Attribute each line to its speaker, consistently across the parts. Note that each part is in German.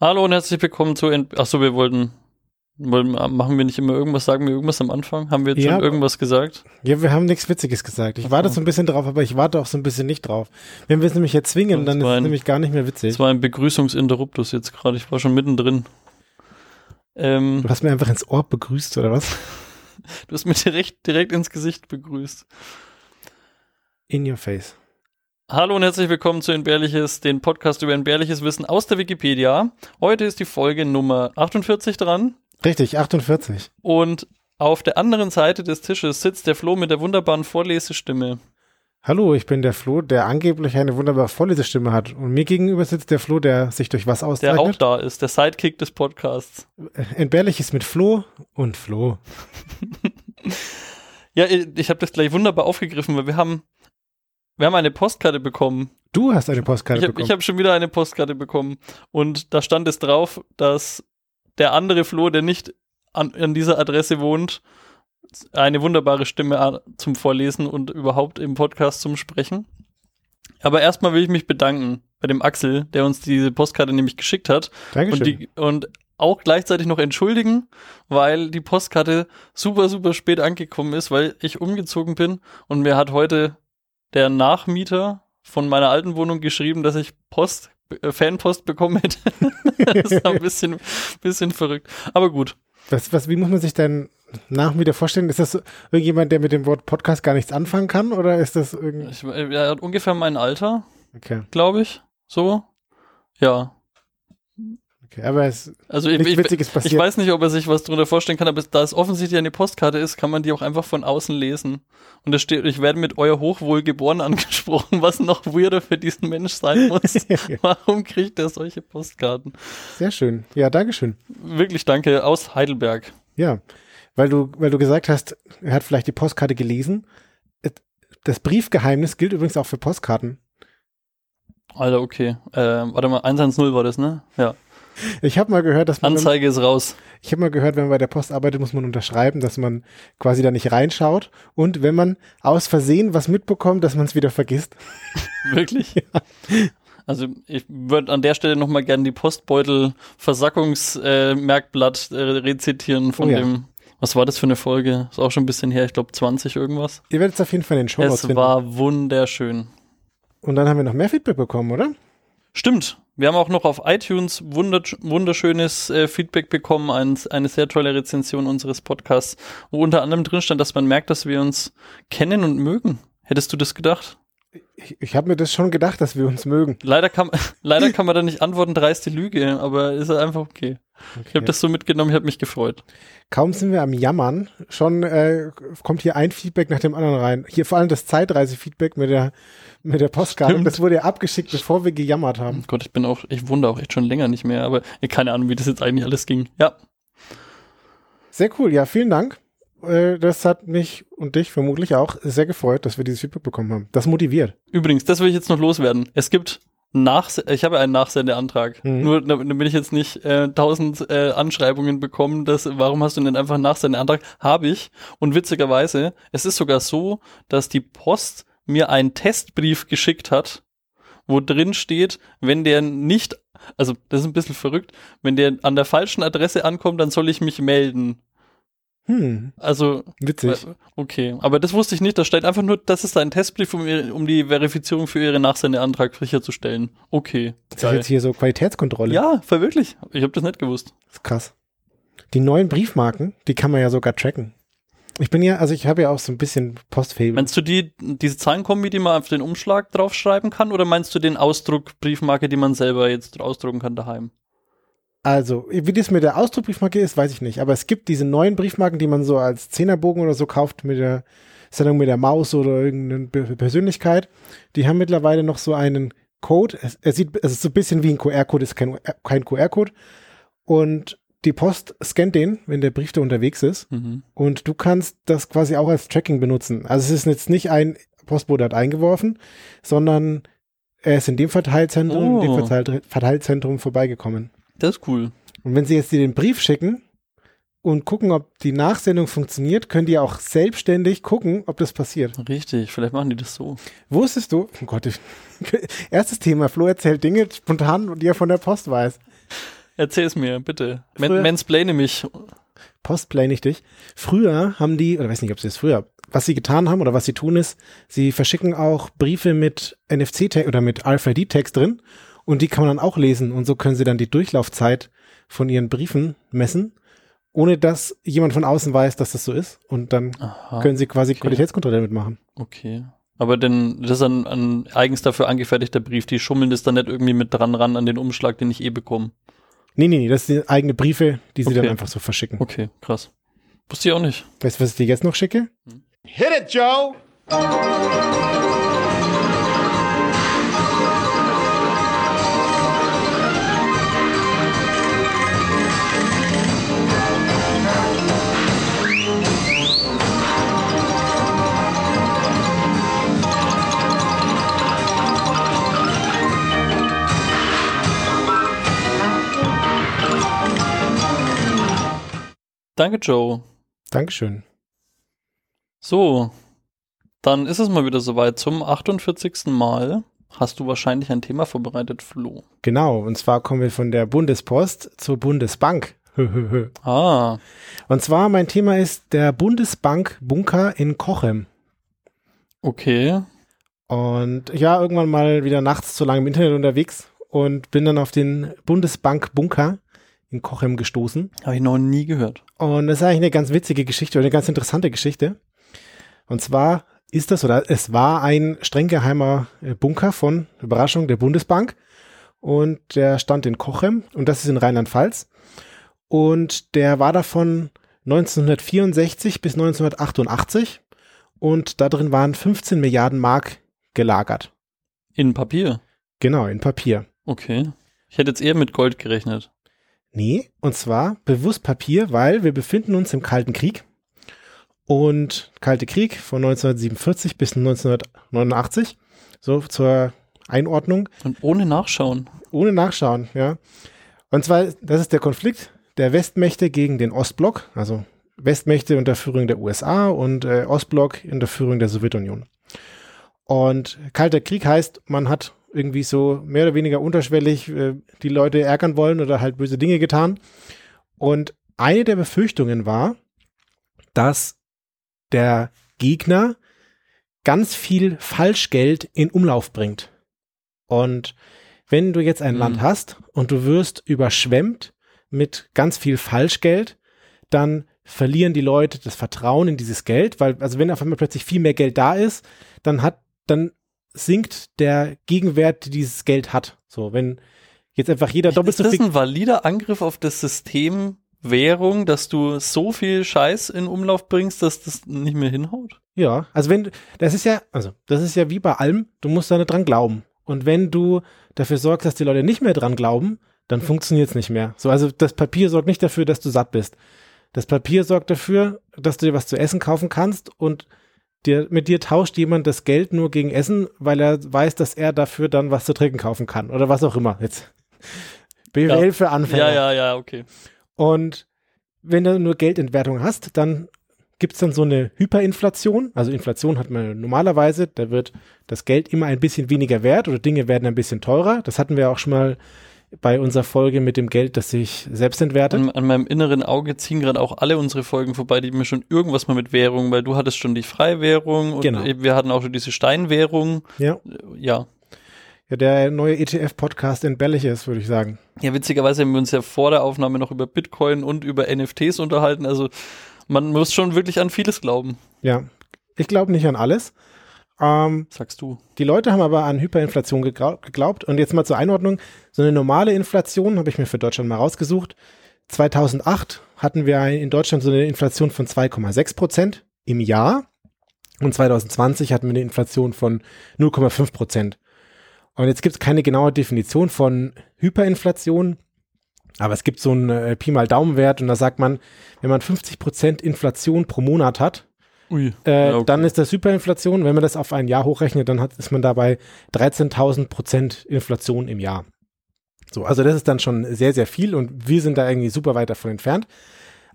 Speaker 1: Hallo und herzlich willkommen zu. Ent Achso, wir wollten, wollten. Machen wir nicht immer irgendwas? Sagen wir irgendwas am Anfang? Haben wir jetzt
Speaker 2: Ja.
Speaker 1: schon irgendwas gesagt?
Speaker 2: Ja, wir haben nichts Witziges gesagt. Ich warte so ein bisschen drauf, aber ich warte auch so ein bisschen nicht drauf. Wenn wir es nämlich jetzt zwingen, dann ist
Speaker 1: war
Speaker 2: es
Speaker 1: ein-
Speaker 2: nämlich gar nicht mehr witzig.
Speaker 1: Das war ein Begrüßungsinterruptus jetzt gerade. Ich war schon mittendrin. Ähm,
Speaker 2: Du hast mir einfach ins Ohr begrüßt, oder was?
Speaker 1: du hast mir direkt, direkt ins Gesicht begrüßt.
Speaker 2: In your face.
Speaker 1: Hallo und herzlich willkommen zu Entbehrliches, den Podcast über entbehrliches Wissen aus der Wikipedia. Heute ist die Folge Nummer 48 dran
Speaker 2: Richtig, 48.
Speaker 1: und auf der anderen Seite des Tisches sitzt der Flo mit der wunderbaren Vorlesestimme.
Speaker 2: Hallo, ich bin der Flo, der angeblich eine wunderbare Vorlesestimme hat. Und mir gegenüber sitzt der Flo, der sich durch was
Speaker 1: Der auch
Speaker 2: auszeichnet.
Speaker 1: da ist, der Sidekick des Podcasts.
Speaker 2: Entbehrlich ist mit Flo und Flo.
Speaker 1: Ja, ich habe das gleich wunderbar aufgegriffen, weil wir haben, wir haben eine Postkarte bekommen.
Speaker 2: Du hast eine Postkarte
Speaker 1: Ich habe
Speaker 2: bekommen.
Speaker 1: hab schon wieder eine Postkarte bekommen und da stand es drauf, dass der andere Flo, der nicht an, an dieser Adresse wohnt, eine wunderbare Stimme zum Vorlesen und überhaupt im Podcast zum Sprechen. Aber erstmal will ich mich bedanken bei dem Axel, der uns diese Postkarte nämlich geschickt hat.
Speaker 2: Dankeschön.
Speaker 1: Und, die, und auch gleichzeitig noch entschuldigen, weil die Postkarte super, super spät angekommen ist, weil ich umgezogen bin und mir hat heute der Nachmieter von meiner alten Wohnung geschrieben, dass ich Post, äh, Fanpost bekommen hätte. das ist ein bisschen, bisschen verrückt. Aber gut.
Speaker 2: was, was, wie muss man sich deinen Nachmieter vorstellen? Ist das irgendjemand, der mit dem Wort Podcast gar nichts anfangen kann? Oder ist das irgendwie.
Speaker 1: Ich, äh, er hat ungefähr mein Alter,
Speaker 2: Okay,
Speaker 1: glaube ich. So. Ja.
Speaker 2: Okay. Aber es
Speaker 1: Also ich,
Speaker 2: nichts
Speaker 1: ich,
Speaker 2: Witziges passiert.
Speaker 1: Ich weiß nicht, ob er sich was drunter vorstellen kann, aber da es offensichtlich eine Postkarte ist, kann man die auch einfach von außen lesen. Und da steht, ich werde mit euer Hochwohl geboren angesprochen, was noch weirder für diesen Mensch sein muss. Warum kriegt er solche Postkarten?
Speaker 2: Sehr schön. Ja, Dankeschön.
Speaker 1: Wirklich danke aus Heidelberg.
Speaker 2: Ja, weil du, weil du gesagt hast, er hat vielleicht die Postkarte gelesen. Das Briefgeheimnis gilt übrigens auch für Postkarten.
Speaker 1: Alter, okay. Äh, warte mal, 110 war das, ne? Ja.
Speaker 2: Ich habe mal gehört, dass man,
Speaker 1: Anzeige ist raus.
Speaker 2: ich habe mal gehört, wenn man bei der Post arbeitet, muss man unterschreiben, dass man quasi da nicht reinschaut und wenn man aus Versehen was mitbekommt, dass man es wieder vergisst.
Speaker 1: Wirklich? Also ich würde an der Stelle nochmal gerne die Postbeutel-Versackungsmerkblatt äh, rezitieren von
Speaker 2: Oh ja.
Speaker 1: dem, was war das für eine Folge? Ist auch schon ein bisschen her, ich glaube 20 irgendwas.
Speaker 2: Ihr werdet es auf jeden Fall in den Show
Speaker 1: Es
Speaker 2: finden.
Speaker 1: war wunderschön.
Speaker 2: Und dann haben wir noch mehr Feedback bekommen, oder?
Speaker 1: Stimmt. Wir haben auch noch auf iTunes wunder wunderschönes äh, Feedback bekommen, ein, eine sehr tolle Rezension unseres Podcasts, wo unter anderem drin stand, dass man merkt, dass wir uns kennen und mögen. Hättest du das gedacht?
Speaker 2: Ich, ich habe mir das schon gedacht, dass wir uns mögen.
Speaker 1: Leider kann, leider kann man da nicht antworten, dreiste Lüge, aber ist einfach okay. Ich habe das so mitgenommen, ich habe mich gefreut.
Speaker 2: Kaum sind wir am Jammern, schon äh, kommt hier ein Feedback nach dem anderen rein. Hier vor allem das Zeitreise-Feedback mit der, mit der Postkarte.
Speaker 1: Stimmt.
Speaker 2: Das wurde ja abgeschickt, bevor wir gejammert haben.
Speaker 1: Gott, ich bin auch, ich wundere auch echt schon länger nicht mehr, aber äh, keine Ahnung, wie das jetzt eigentlich alles ging. Ja,
Speaker 2: Sehr cool, ja, vielen Dank. Äh, Das hat mich und dich vermutlich auch sehr gefreut, dass wir dieses Feedback bekommen haben. Das motiviert.
Speaker 1: Übrigens, das will ich jetzt noch loswerden. Es gibt nach, ich habe einen Nachsendeantrag.
Speaker 2: Mhm.
Speaker 1: Nur da- damit ich jetzt nicht äh, tausend äh, Anschreibungen bekomme, dass warum hast du denn einfach einen Nachsendeantrag? Habe ich. Und witzigerweise, es ist sogar so, dass die Post mir einen Testbrief geschickt hat, wo drin steht, wenn der nicht, also das ist ein bisschen verrückt, wenn der an der falschen Adresse ankommt, dann soll ich mich melden.
Speaker 2: Hm,
Speaker 1: Also
Speaker 2: witzig.
Speaker 1: Okay, aber das wusste ich nicht. Da steht einfach nur, das ist ein Testbrief, um, ihre, um die Verifizierung für Ihre Nachsendeantrag sicherzustellen. Okay.
Speaker 2: Das ist jetzt hier so Qualitätskontrolle.
Speaker 1: Ja, verwirklich. Ich habe das nicht gewusst.
Speaker 2: Das ist krass. Die neuen Briefmarken, die kann man ja sogar tracken. Ich bin ja, also ich habe ja auch so ein bisschen Postfable.
Speaker 1: Meinst du die, diese Zahlenkombi, die man auf den Umschlag draufschreiben kann, oder meinst du den Ausdruck Briefmarke, die man selber jetzt ausdrucken kann daheim?
Speaker 2: Also, wie das mit der Ausdruckbriefmarke ist, weiß ich nicht. Aber es gibt diese neuen Briefmarken, die man so als Zehnerbogen oder so kauft mit der Sendung mit der Maus oder irgendeine Be- Persönlichkeit. Die haben mittlerweile noch so einen Code. Es, es sieht, es ist so ein bisschen wie ein QR-Code, ist kein, kein QR-Code. Und die Post scannt den, wenn der Brief da unterwegs ist.
Speaker 1: Mhm.
Speaker 2: Und du kannst das quasi auch als Tracking benutzen. Also es ist jetzt nicht ein Postbote hat eingeworfen, sondern er ist in dem Verteilzentrum,
Speaker 1: Oh.
Speaker 2: dem Verteil Verteilzentrum vorbeigekommen.
Speaker 1: Das ist cool.
Speaker 2: Und wenn Sie jetzt dir den Brief schicken und gucken, ob die Nachsendung funktioniert, können die auch selbstständig gucken, ob das passiert.
Speaker 1: Richtig, vielleicht machen die das so.
Speaker 2: Wusstest du, oh Gott, ich, erstes Thema, Flo erzählt Dinge spontan, die er von der Post weiß.
Speaker 1: Erzähl's mir, bitte. Man Mansplaine mich.
Speaker 2: Postplane ich dich. Früher haben die, oder weiß nicht, ob sie es früher, was sie getan haben oder was sie tun ist, sie verschicken auch Briefe mit NFC-Tag oder mit RFID-Tags drin und die kann man dann auch lesen und so können sie dann die Durchlaufzeit von ihren Briefen messen, ohne dass jemand von außen weiß, dass das so ist und dann
Speaker 1: Aha,
Speaker 2: können sie quasi Qualitätskontrolle mitmachen.
Speaker 1: okay. Aber denn, das ist ein, ein eigens dafür angefertigter Brief. Die schummeln das dann nicht irgendwie mit dran ran an den Umschlag, den ich eh bekomme.
Speaker 2: Nee, nee, nee, das sind eigene Briefe, die sie dann
Speaker 1: Okay.
Speaker 2: einfach so verschicken.
Speaker 1: Okay, krass. Wusste ich auch nicht.
Speaker 2: Weißt du, was ich dir jetzt noch schicke?
Speaker 3: Hit it, Joe!
Speaker 1: Danke, Joe.
Speaker 2: Dankeschön.
Speaker 1: So, dann ist es mal wieder soweit. Zum 48. Mal hast du wahrscheinlich ein Thema vorbereitet, Flo.
Speaker 2: Genau, und zwar kommen wir von der Bundespost zur Bundesbank.
Speaker 1: Ah,
Speaker 2: Und zwar mein Thema ist der Bundesbank Bunker in Kochem.
Speaker 1: okay.
Speaker 2: Und war irgendwann mal wieder nachts zu lange im Internet unterwegs und bin dann auf den Bundesbank Bunker in Kochem gestoßen.
Speaker 1: Habe ich noch nie gehört.
Speaker 2: Und das ist eigentlich eine ganz witzige Geschichte oder eine ganz interessante Geschichte. Und zwar ist das oder es war ein streng geheimer äh, Bunker von Überraschung der Bundesbank und der stand in Kochem und das ist in Rheinland-Pfalz und der war davon 1964 bis 1988 und da drin waren 15 Milliarden Mark gelagert.
Speaker 1: In Papier.
Speaker 2: Genau, in Papier.
Speaker 1: Okay. Ich hätte jetzt eher mit Gold gerechnet.
Speaker 2: Nee, und zwar bewusst Papier, weil wir befinden uns im Kalten Krieg. Und Kalte Krieg von 1947 bis 1989, so zur Einordnung,
Speaker 1: Und ohne Nachschauen.
Speaker 2: ohne Nachschauen, ja. Und zwar, das ist der Konflikt der Westmächte gegen den Ostblock, also Westmächte unter Führung der USA und äh, Ostblock unter Führung der Sowjetunion. Und Kalter Krieg heißt, man hat irgendwie so mehr oder weniger unterschwellig äh, die Leute ärgern wollen oder halt böse Dinge getan. Und eine der Befürchtungen war, dass der Gegner ganz viel Falschgeld in Umlauf bringt. Und wenn du jetzt ein
Speaker 1: Mhm.
Speaker 2: Land hast und du wirst überschwemmt mit ganz viel Falschgeld, dann verlieren die Leute das Vertrauen in dieses Geld, weil, also wenn auf einmal plötzlich viel mehr Geld da ist, dann hat, dann sinkt der Gegenwert, die dieses Geld hat. So, wenn jetzt einfach jeder doppelt
Speaker 1: Ist
Speaker 2: so
Speaker 1: das
Speaker 2: viel.
Speaker 1: ein valider Angriff auf das System Währung, dass du so viel Scheiß in Umlauf bringst, dass das nicht mehr hinhaut?
Speaker 2: Ja, also wenn, das ist ja, also das ist ja wie bei allem, du musst da nicht dran glauben. Und wenn du dafür sorgst, dass die Leute nicht mehr dran glauben, dann funktioniert es nicht mehr. So, also das Papier sorgt nicht dafür, dass du satt bist. Das Papier sorgt dafür, dass du dir was zu essen kaufen kannst und dir, mit dir tauscht jemand das Geld nur gegen Essen, weil er weiß, dass er dafür dann was zu trinken kaufen kann oder was auch immer. Jetzt BWL
Speaker 1: Ja.
Speaker 2: für Anfänger.
Speaker 1: Ja, ja, ja, okay.
Speaker 2: Und wenn du nur Geldentwertung hast, dann gibt es dann so eine Hyperinflation. Also Inflation hat man normalerweise, da wird das Geld immer ein bisschen weniger wert oder Dinge werden ein bisschen teurer. Das hatten wir auch schon mal bei unserer Folge mit dem Geld, das sich selbst entwertet.
Speaker 1: An, an meinem inneren Auge ziehen gerade auch alle unsere Folgen vorbei, die mir schon irgendwas mal mit Währung, weil du hattest schon die Freiwährung und
Speaker 2: Genau.
Speaker 1: wir hatten auch schon diese Steinwährung.
Speaker 2: Ja.
Speaker 1: Ja.
Speaker 2: ja, der neue ETF-Podcast entbehrlich ist, würde ich sagen.
Speaker 1: Ja, witzigerweise haben wir uns ja vor der Aufnahme noch über Bitcoin und über NFTs unterhalten. Also man muss schon wirklich an vieles glauben,
Speaker 2: Ja, ich glaube nicht an alles. Ähm,
Speaker 1: sagst du.
Speaker 2: Die Leute haben aber an Hyperinflation geglaubt. Und jetzt mal zur Einordnung. So eine normale Inflation habe ich mir für Deutschland mal rausgesucht. 2008 hatten wir in Deutschland so eine Inflation von 2,6 Prozent im Jahr. Und 2020 hatten wir eine Inflation von 0,5 Prozent. Und jetzt gibt es keine genaue Definition von Hyperinflation. Aber es gibt so einen äh, Pi mal Daumenwert und da sagt man, wenn man 50 Prozent Inflation pro Monat hat,
Speaker 1: Ui.
Speaker 2: äh,
Speaker 1: Ja, okay.
Speaker 2: Dann ist das Hyperinflation. Wenn man das auf ein Jahr hochrechnet, dann hat, ist man dabei 13.000 Prozent Inflation im Jahr. So, also das ist dann schon sehr, sehr viel und wir sind da irgendwie super weit davon entfernt.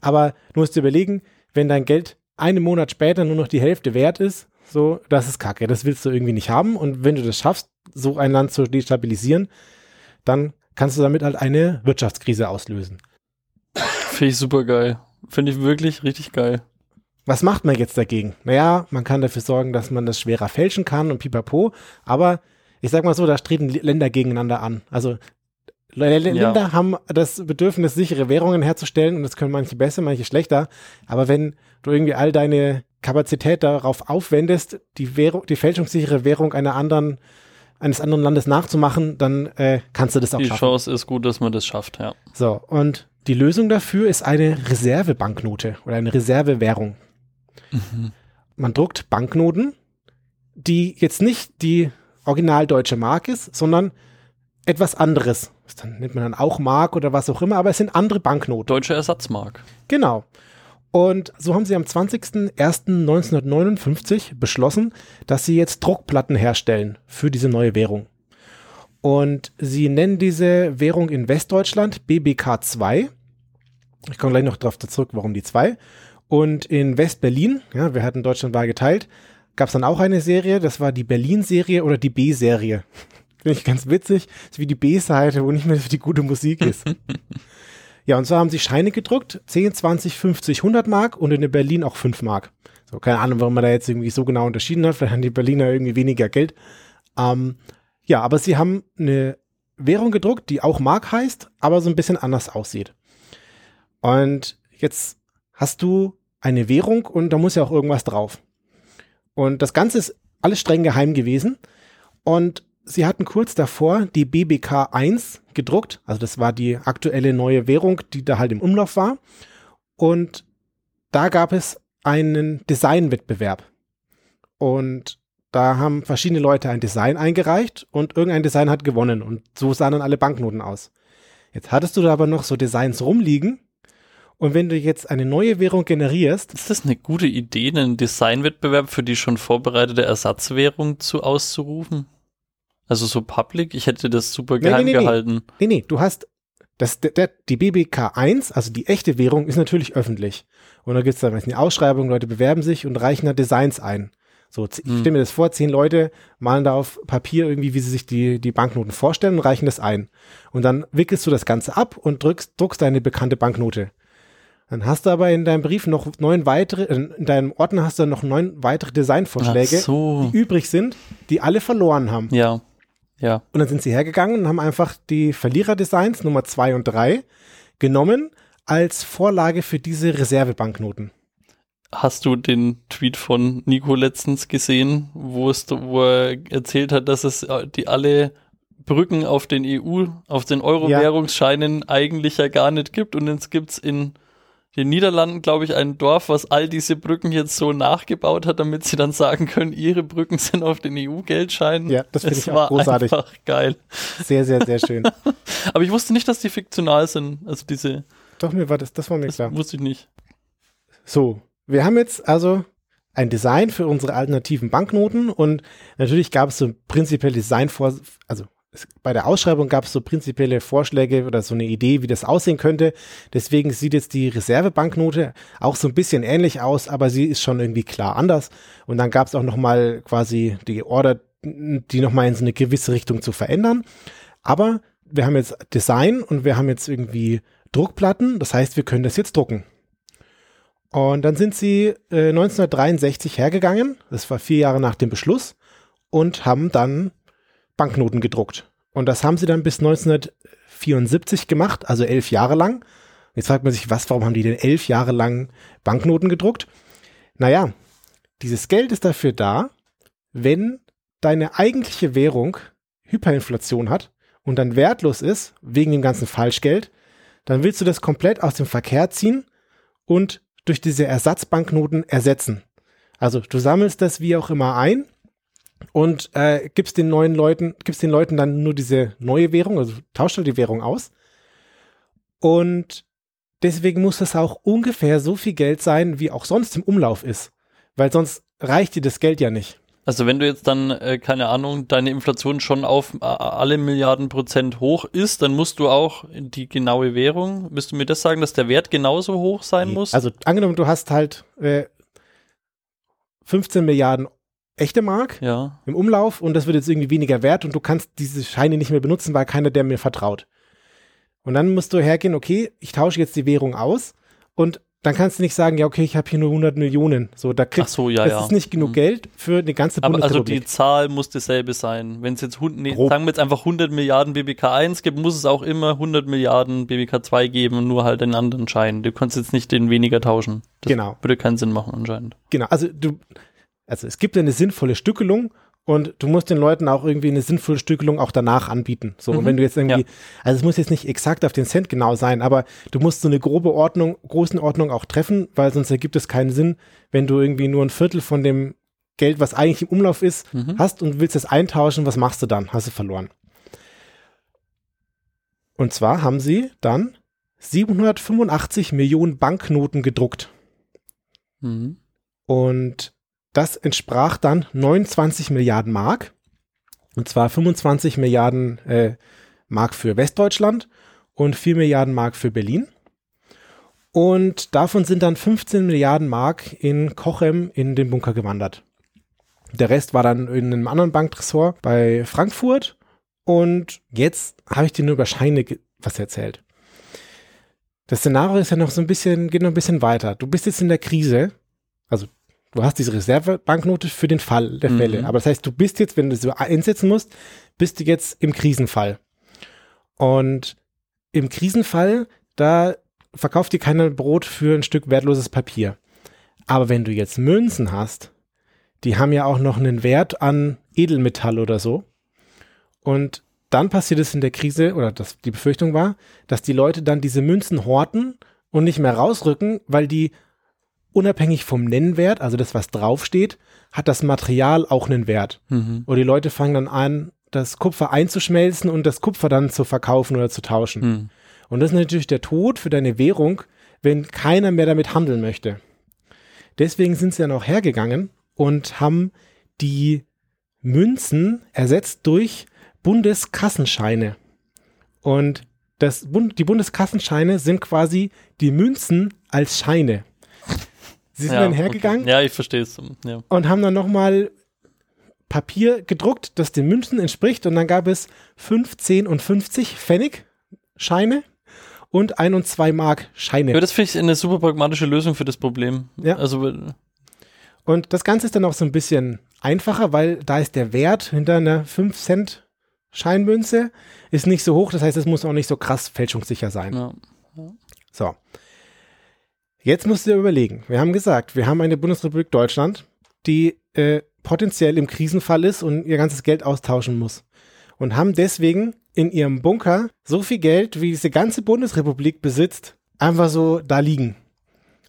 Speaker 2: Aber du musst dir überlegen, wenn dein Geld einen Monat später nur noch die Hälfte wert ist, so, das ist kacke. Das willst du irgendwie nicht haben. Und wenn du das schaffst, so ein Land zu destabilisieren, dann kannst du damit halt eine Wirtschaftskrise auslösen.
Speaker 1: Finde ich super geil. Finde ich wirklich richtig geil.
Speaker 2: Was macht man jetzt dagegen? Naja, man kann dafür sorgen, dass man das schwerer fälschen kann und pipapo, aber ich sag mal so, da treten Länder gegeneinander an. Also Länder ja. haben das Bedürfnis, sichere Währungen herzustellen und das können manche besser, manche schlechter. Aber wenn du irgendwie all deine Kapazität darauf aufwendest, die, Währung, die fälschungssichere Währung einer anderen, eines anderen Landes nachzumachen, dann äh, kannst du das auch
Speaker 1: die
Speaker 2: schaffen.
Speaker 1: Die Chance ist gut, dass man das schafft, ja.
Speaker 2: So, und die Lösung dafür ist eine Reservebanknote oder eine Reservewährung. Mhm. Man druckt Banknoten, die jetzt nicht die original deutsche Mark ist, sondern etwas anderes. Das dann nennt man dann auch Mark oder was auch immer, aber es sind andere Banknoten.
Speaker 1: Deutsche Ersatzmark.
Speaker 2: Genau. Und so haben sie am 20.01.1959 beschlossen, dass sie jetzt Druckplatten herstellen für diese neue Währung. Und sie nennen diese Währung in Westdeutschland BBK 2. Ich komme gleich noch darauf zurück, warum die 2. Und in West-Berlin, ja, wir hatten Deutschland war geteilt, gab es dann auch eine Serie, das war die Berlin-Serie oder die B-Serie. Finde ich ganz witzig. Das ist wie die B-Seite, wo nicht mehr die gute Musik ist. Ja, und so haben sie Scheine gedruckt, 10, 20, 50, 100 Mark und in Berlin auch 5 Mark. So, keine Ahnung, warum man da jetzt irgendwie so genau unterschieden hat. Vielleicht haben die Berliner irgendwie weniger Geld. Ähm, ja, aber sie haben eine Währung gedruckt, die auch Mark heißt, aber so ein bisschen anders aussieht. Und jetzt hast du eine Währung und da muss ja auch irgendwas drauf. Und das Ganze ist alles streng geheim gewesen. Und sie hatten kurz davor die BBK 1 gedruckt. Also das war die aktuelle neue Währung, die da halt im Umlauf war. Und da gab es einen Designwettbewerb. Und da haben verschiedene Leute ein Design eingereicht und irgendein Design hat gewonnen. Und so sahen dann alle Banknoten aus. Jetzt hattest du da aber noch so Designs rumliegen. Und wenn du jetzt eine neue Währung generierst.
Speaker 1: Ist das eine gute Idee, einen Designwettbewerb für die schon vorbereitete Ersatzwährung zu auszurufen? Also so public? Ich hätte das super geheim nee, nee, nee, gehalten.
Speaker 2: Nee, nee, du hast das, der, die BBK 1, also die echte Währung, ist natürlich öffentlich. Und da gibt es dann eine Ausschreibung, Leute bewerben sich und reichen da Designs ein. So, ich hm. stelle mir das vor, zehn Leute malen da auf Papier irgendwie, wie sie sich die, die Banknoten vorstellen und reichen das ein. Und dann wickelst du das Ganze ab und drückst, druckst deine bekannte Banknote. Dann hast du aber in deinem Brief noch neun weitere, in deinem Ordner hast du noch neun weitere Designvorschläge, so. die übrig sind, die alle verloren haben.
Speaker 1: Ja. Ja.
Speaker 2: Und dann sind sie hergegangen und haben einfach die Verliererdesigns Nummer zwei und drei genommen als Vorlage für diese Reservebanknoten.
Speaker 1: Hast du den Tweet von Nico letztens gesehen, wo es, wo er erzählt hat, dass es äh, die alle Brücken auf den EU, auf den Euro-Währungsscheinen ja. eigentlich ja gar nicht gibt und jetzt gibt's in den Niederlanden, glaube ich, ein Dorf, was all diese Brücken jetzt so nachgebaut hat, damit sie dann sagen können, ihre Brücken sind auf den EU-Geldscheinen.
Speaker 2: Ja, das finde ich auch großartig.
Speaker 1: Einfach geil.
Speaker 2: Sehr, sehr, sehr schön.
Speaker 1: Aber ich wusste nicht, dass die fiktional sind. Also diese.
Speaker 2: Doch, mir war das, das war mir
Speaker 1: das
Speaker 2: klar.
Speaker 1: Wusste ich nicht.
Speaker 2: So, wir haben jetzt also ein Design für unsere alternativen Banknoten und natürlich gab es so prinzipiell Design vor, also bei der Ausschreibung gab es so prinzipielle Vorschläge oder so eine Idee, wie das aussehen könnte. Deswegen sieht jetzt die Reservebanknote auch so ein bisschen ähnlich aus, aber sie ist schon irgendwie klar anders. Und dann gab es auch noch mal quasi die Order, die noch mal in so eine gewisse Richtung zu verändern. Aber wir haben jetzt Design und wir haben jetzt irgendwie Druckplatten. Das heißt, wir können das jetzt drucken. Und dann sind sie äh, 1963 hergegangen. Das war vier Jahre nach dem Beschluss und haben dann Banknoten gedruckt. Und das haben sie dann bis 1974 gemacht, also elf Jahre lang. Jetzt fragt man sich, was, warum haben die denn elf Jahre lang Banknoten gedruckt? Naja, dieses Geld ist dafür da, wenn deine eigentliche Währung Hyperinflation hat und dann wertlos ist, wegen dem ganzen Falschgeld, dann willst du das komplett aus dem Verkehr ziehen und durch diese Ersatzbanknoten ersetzen. Also du sammelst das wie auch immer ein und äh, gibst den neuen Leuten, gibst den Leuten dann nur diese neue Währung, also tauscht halt die Währung aus. Und deswegen muss das auch ungefähr so viel Geld sein, wie auch sonst im Umlauf ist. Weil sonst reicht dir das Geld ja nicht.
Speaker 1: Also wenn du jetzt dann, äh, keine Ahnung, deine Inflation schon auf äh, alle Milliarden Prozent hoch ist, dann musst du auch die genaue Währung, willst du mir das sagen, dass der Wert genauso hoch sein muss?
Speaker 2: Also angenommen, du hast halt äh, 15 Milliarden echte Mark
Speaker 1: ja.
Speaker 2: im Umlauf und das wird jetzt irgendwie weniger wert und du kannst diese Scheine nicht mehr benutzen, weil keiner der mir vertraut. Und dann musst du hergehen, okay, ich tausche jetzt die Währung aus und dann kannst du nicht sagen, ja, okay, ich habe hier nur 100 Millionen. So, da kriegst,
Speaker 1: Ach so, ja,
Speaker 2: das
Speaker 1: ja.
Speaker 2: ist nicht genug
Speaker 1: Mhm.
Speaker 2: Geld für eine ganze
Speaker 1: Aber also die Zahl muss dasselbe sein. Wenn es jetzt, nee, sagen wir jetzt einfach 100 Milliarden BBK 1 gibt, muss es auch immer 100 Milliarden BBK 2 geben, nur halt einen anderen Schein. Du kannst jetzt nicht den weniger tauschen. Das
Speaker 2: Genau.
Speaker 1: würde keinen Sinn machen anscheinend.
Speaker 2: Genau, also du, also es gibt ja eine sinnvolle Stückelung und du musst den Leuten auch irgendwie eine sinnvolle Stückelung auch danach anbieten. So, und
Speaker 1: Mhm,
Speaker 2: wenn du jetzt irgendwie,
Speaker 1: ja.
Speaker 2: also es muss jetzt nicht exakt auf den Cent genau sein, aber du musst so eine grobe Ordnung, Größenordnung auch treffen, weil sonst ergibt es keinen Sinn, wenn du irgendwie nur ein Viertel von dem Geld, was eigentlich im Umlauf ist,
Speaker 1: Mhm.
Speaker 2: hast und willst es eintauschen, was machst du dann? Hast du verloren. Und zwar haben sie dann 785 Millionen Banknoten gedruckt.
Speaker 1: Mhm.
Speaker 2: Und das entsprach dann 29 Milliarden Mark. Und zwar 25 Milliarden äh, Mark für Westdeutschland und 4 Milliarden Mark für Berlin. Und davon sind dann 15 Milliarden Mark in Cochem in den Bunker gewandert. Der Rest war dann in einem anderen Banktresor bei Frankfurt. Und jetzt habe ich dir nur über was erzählt. Das Szenario ist ja noch so ein bisschen, geht noch ein bisschen weiter. Du bist jetzt in der Krise. Also du hast diese Reservebanknote für den Fall der
Speaker 1: Mhm.
Speaker 2: Fälle. Aber das heißt, du bist jetzt, wenn du sie einsetzen musst, bist du jetzt im Krisenfall. Und im Krisenfall, da verkauft dir keiner Brot für ein Stück wertloses Papier. Aber wenn du jetzt Münzen hast, die haben ja auch noch einen Wert an Edelmetall oder so. Und dann passiert es in der Krise, oder das, die Befürchtung war, dass die Leute dann diese Münzen horten und nicht mehr rausrücken, weil die unabhängig vom Nennwert, also das, was draufsteht, hat das Material auch einen Wert.
Speaker 1: Mhm.
Speaker 2: Und die Leute fangen dann an, das Kupfer einzuschmelzen und das Kupfer dann zu verkaufen oder zu tauschen.
Speaker 1: Mhm.
Speaker 2: Und das ist natürlich der Tod für deine Währung, wenn keiner mehr damit handeln möchte. Deswegen sind sie dann auch hergegangen und haben die Münzen ersetzt durch Bundeskassenscheine. Und das, Bund, die Bundeskassenscheine sind quasi die Münzen als Scheine. Sie sind
Speaker 1: Ja,
Speaker 2: dann hergegangen
Speaker 1: Okay. Ja, ich verstehe es. Ja.
Speaker 2: und haben dann nochmal Papier gedruckt, das den Münzen entspricht. Und dann gab es 15 und 50 Pfennig Scheine und 1 und 2 Mark Scheine.
Speaker 1: Aber das finde ich eine super pragmatische Lösung für das Problem.
Speaker 2: Ja.
Speaker 1: Also,
Speaker 2: Und das Ganze ist dann auch so ein bisschen einfacher, weil da ist der Wert hinter einer 5 Cent Scheinmünze ist nicht so hoch. Das heißt, es muss auch nicht so krass fälschungssicher sein.
Speaker 1: ja.
Speaker 2: So. Jetzt musst du dir überlegen. Wir haben gesagt, wir haben eine Bundesrepublik Deutschland, die äh, potenziell im Krisenfall ist und ihr ganzes Geld austauschen muss. Und haben deswegen in ihrem Bunker so viel Geld, wie diese ganze Bundesrepublik besitzt, einfach so da liegen.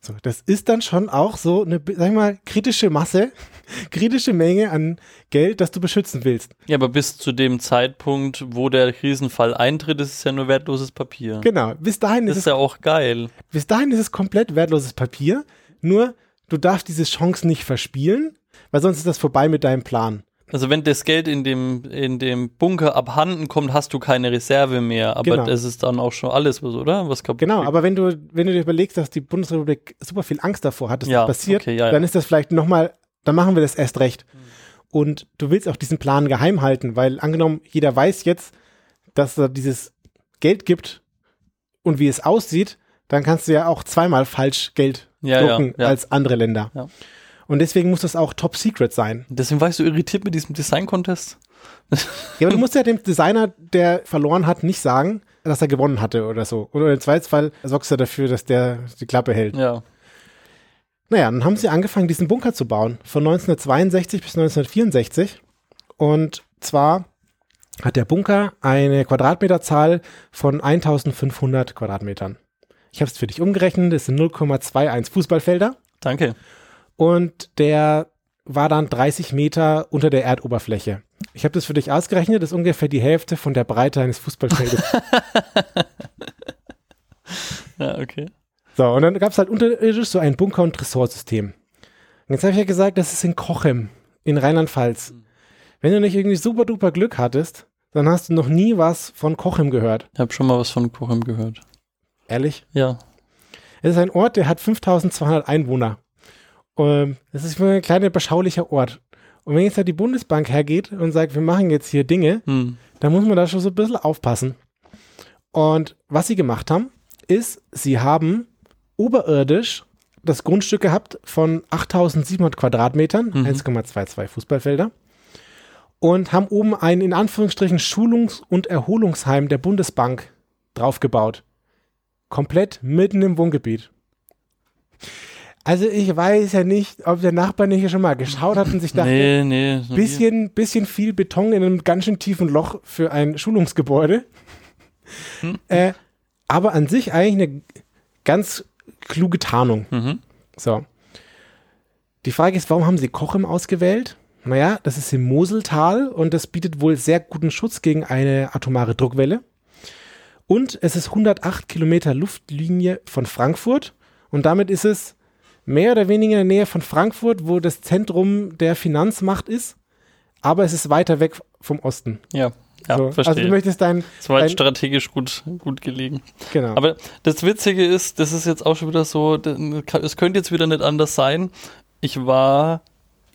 Speaker 2: So, das ist dann schon auch so eine, sag ich mal, kritische Masse, kritische Menge an Geld, das du beschützen willst.
Speaker 1: ja, aber bis zu dem Zeitpunkt, wo der Krisenfall eintritt, ist es ja nur wertloses Papier.
Speaker 2: Genau. Bis dahin
Speaker 1: Das
Speaker 2: ist
Speaker 1: ist
Speaker 2: es
Speaker 1: ja auch geil.
Speaker 2: Bis dahin ist es komplett wertloses Papier, nur du darfst diese Chance nicht verspielen, weil sonst ist das vorbei mit deinem Plan.
Speaker 1: Also wenn das Geld in dem, in dem Bunker abhanden kommt, hast du keine Reserve mehr. Aber
Speaker 2: Genau.
Speaker 1: das ist dann auch schon alles, was, oder? Was kaputt
Speaker 2: Genau,
Speaker 1: geht.
Speaker 2: aber wenn du, wenn du dir überlegst, dass die Bundesrepublik super viel Angst davor hat, dass
Speaker 1: Ja,
Speaker 2: das passiert,
Speaker 1: okay, ja,
Speaker 2: dann ist das vielleicht nochmal, dann machen wir das erst recht. Und du willst auch diesen Plan geheim halten, weil angenommen, jeder weiß jetzt, dass da dieses Geld gibt und wie es aussieht, dann kannst du ja auch zweimal falsch Geld drucken als andere Länder.
Speaker 1: Ja.
Speaker 2: Und deswegen muss das auch top secret sein.
Speaker 1: Deswegen war ich so irritiert mit diesem Design-Contest.
Speaker 2: Ja, aber du musst ja dem Designer, der verloren hat, nicht sagen, dass er gewonnen hatte oder so. Oder im Zweifelsfall sorgst du dafür, dass der die Klappe hält.
Speaker 1: Ja.
Speaker 2: Naja, dann haben sie angefangen, diesen Bunker zu bauen. Von 1962 bis 1964. Und zwar hat der Bunker eine Quadratmeterzahl von 1500 Quadratmetern. Ich habe es für dich umgerechnet, das sind 0,21 Fußballfelder.
Speaker 1: Danke.
Speaker 2: Und der war dann 30 Meter unter der Erdoberfläche. Ich habe das für dich ausgerechnet, das ist ungefähr die Hälfte von der Breite eines Fußballfeldes.
Speaker 1: Ja, okay.
Speaker 2: so, und dann gab es halt unterirdisch so ein Bunker- und Tresorsystem. Und jetzt habe ich ja gesagt, das ist in Kochem, in Rheinland-Pfalz. Wenn du nicht irgendwie super duper Glück hattest, dann hast du noch nie was von Kochem gehört.
Speaker 1: Ich habe schon mal was von Kochem gehört.
Speaker 2: Ehrlich?
Speaker 1: Ja.
Speaker 2: Es ist ein Ort, der hat 5200 Einwohner. Ähm, Das ist ein kleiner, beschaulicher Ort. Und wenn jetzt da die Bundesbank hergeht und sagt, wir machen jetzt hier Dinge,
Speaker 1: Hm.
Speaker 2: da muss man da schon so ein bisschen aufpassen. Und was sie gemacht haben, ist, sie haben oberirdisch das Grundstück gehabt von 8700 Quadratmetern,
Speaker 1: Mhm.
Speaker 2: 1,22 Fußballfelder, und haben oben ein in Anführungsstrichen Schulungs- und Erholungsheim der Bundesbank draufgebaut. Komplett mitten im Wohngebiet. Also ich weiß ja nicht, ob der Nachbar nicht schon mal geschaut hat und sich dachte,
Speaker 1: nee, nee.
Speaker 2: bisschen, bisschen viel Beton in einem ganz schön tiefen Loch für ein Schulungsgebäude.
Speaker 1: Hm.
Speaker 2: Äh, aber an sich eigentlich eine ganz kluge Tarnung.
Speaker 1: Mhm.
Speaker 2: So. Die Frage ist, warum haben sie Kochem ausgewählt? Naja, das ist im Moseltal und das bietet wohl sehr guten Schutz gegen eine atomare Druckwelle. Und es ist 108 Kilometer Luftlinie von Frankfurt und damit ist es mehr oder weniger in der Nähe von Frankfurt, wo das Zentrum der Finanzmacht ist, aber es ist weiter weg vom Osten.
Speaker 1: Ja, ja
Speaker 2: so.
Speaker 1: verstehe.
Speaker 2: Also du möchtest dein,
Speaker 1: das war jetzt strategisch gut, gut gelegen.
Speaker 2: genau.
Speaker 1: Aber das Witzige ist, das ist jetzt auch schon wieder so, es könnte jetzt wieder nicht anders sein. Ich war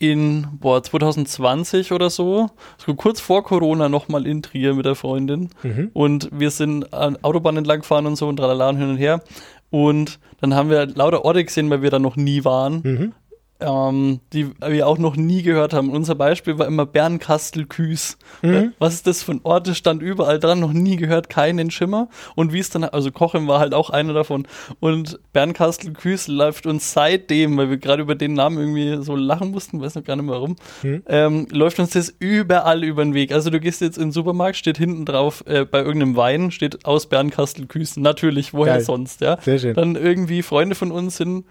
Speaker 1: in boah, 2020 oder so, so kurz vor Corona nochmal in Trier mit der Freundin.
Speaker 2: Mhm.
Speaker 1: Und wir sind an Autobahn entlang gefahren und so und tralala und hin und her. Und dann haben wir lauter Orte gesehen, weil wir da noch nie waren,
Speaker 2: Mhm.
Speaker 1: Ähm, die wir auch noch nie gehört haben. Unser Beispiel war immer Bernkastel-Küß.
Speaker 2: Mhm.
Speaker 1: Was ist das für ein Ort? Das stand überall dran, noch nie gehört, keinen Schimmer. Und wie es dann, also Kochem war halt auch einer davon. Und Bernkastel-Küß läuft uns seitdem, weil wir gerade über den Namen irgendwie so lachen mussten, weiß noch gar nicht mehr warum,
Speaker 2: Mhm.
Speaker 1: ähm, läuft uns das überall über den Weg. Also du gehst jetzt in den Supermarkt, steht hinten drauf, äh, bei irgendeinem Wein steht aus Bernkastel-Küß. Natürlich, woher
Speaker 2: Geil.
Speaker 1: sonst, ja?
Speaker 2: Sehr schön.
Speaker 1: Dann irgendwie Freunde von uns sind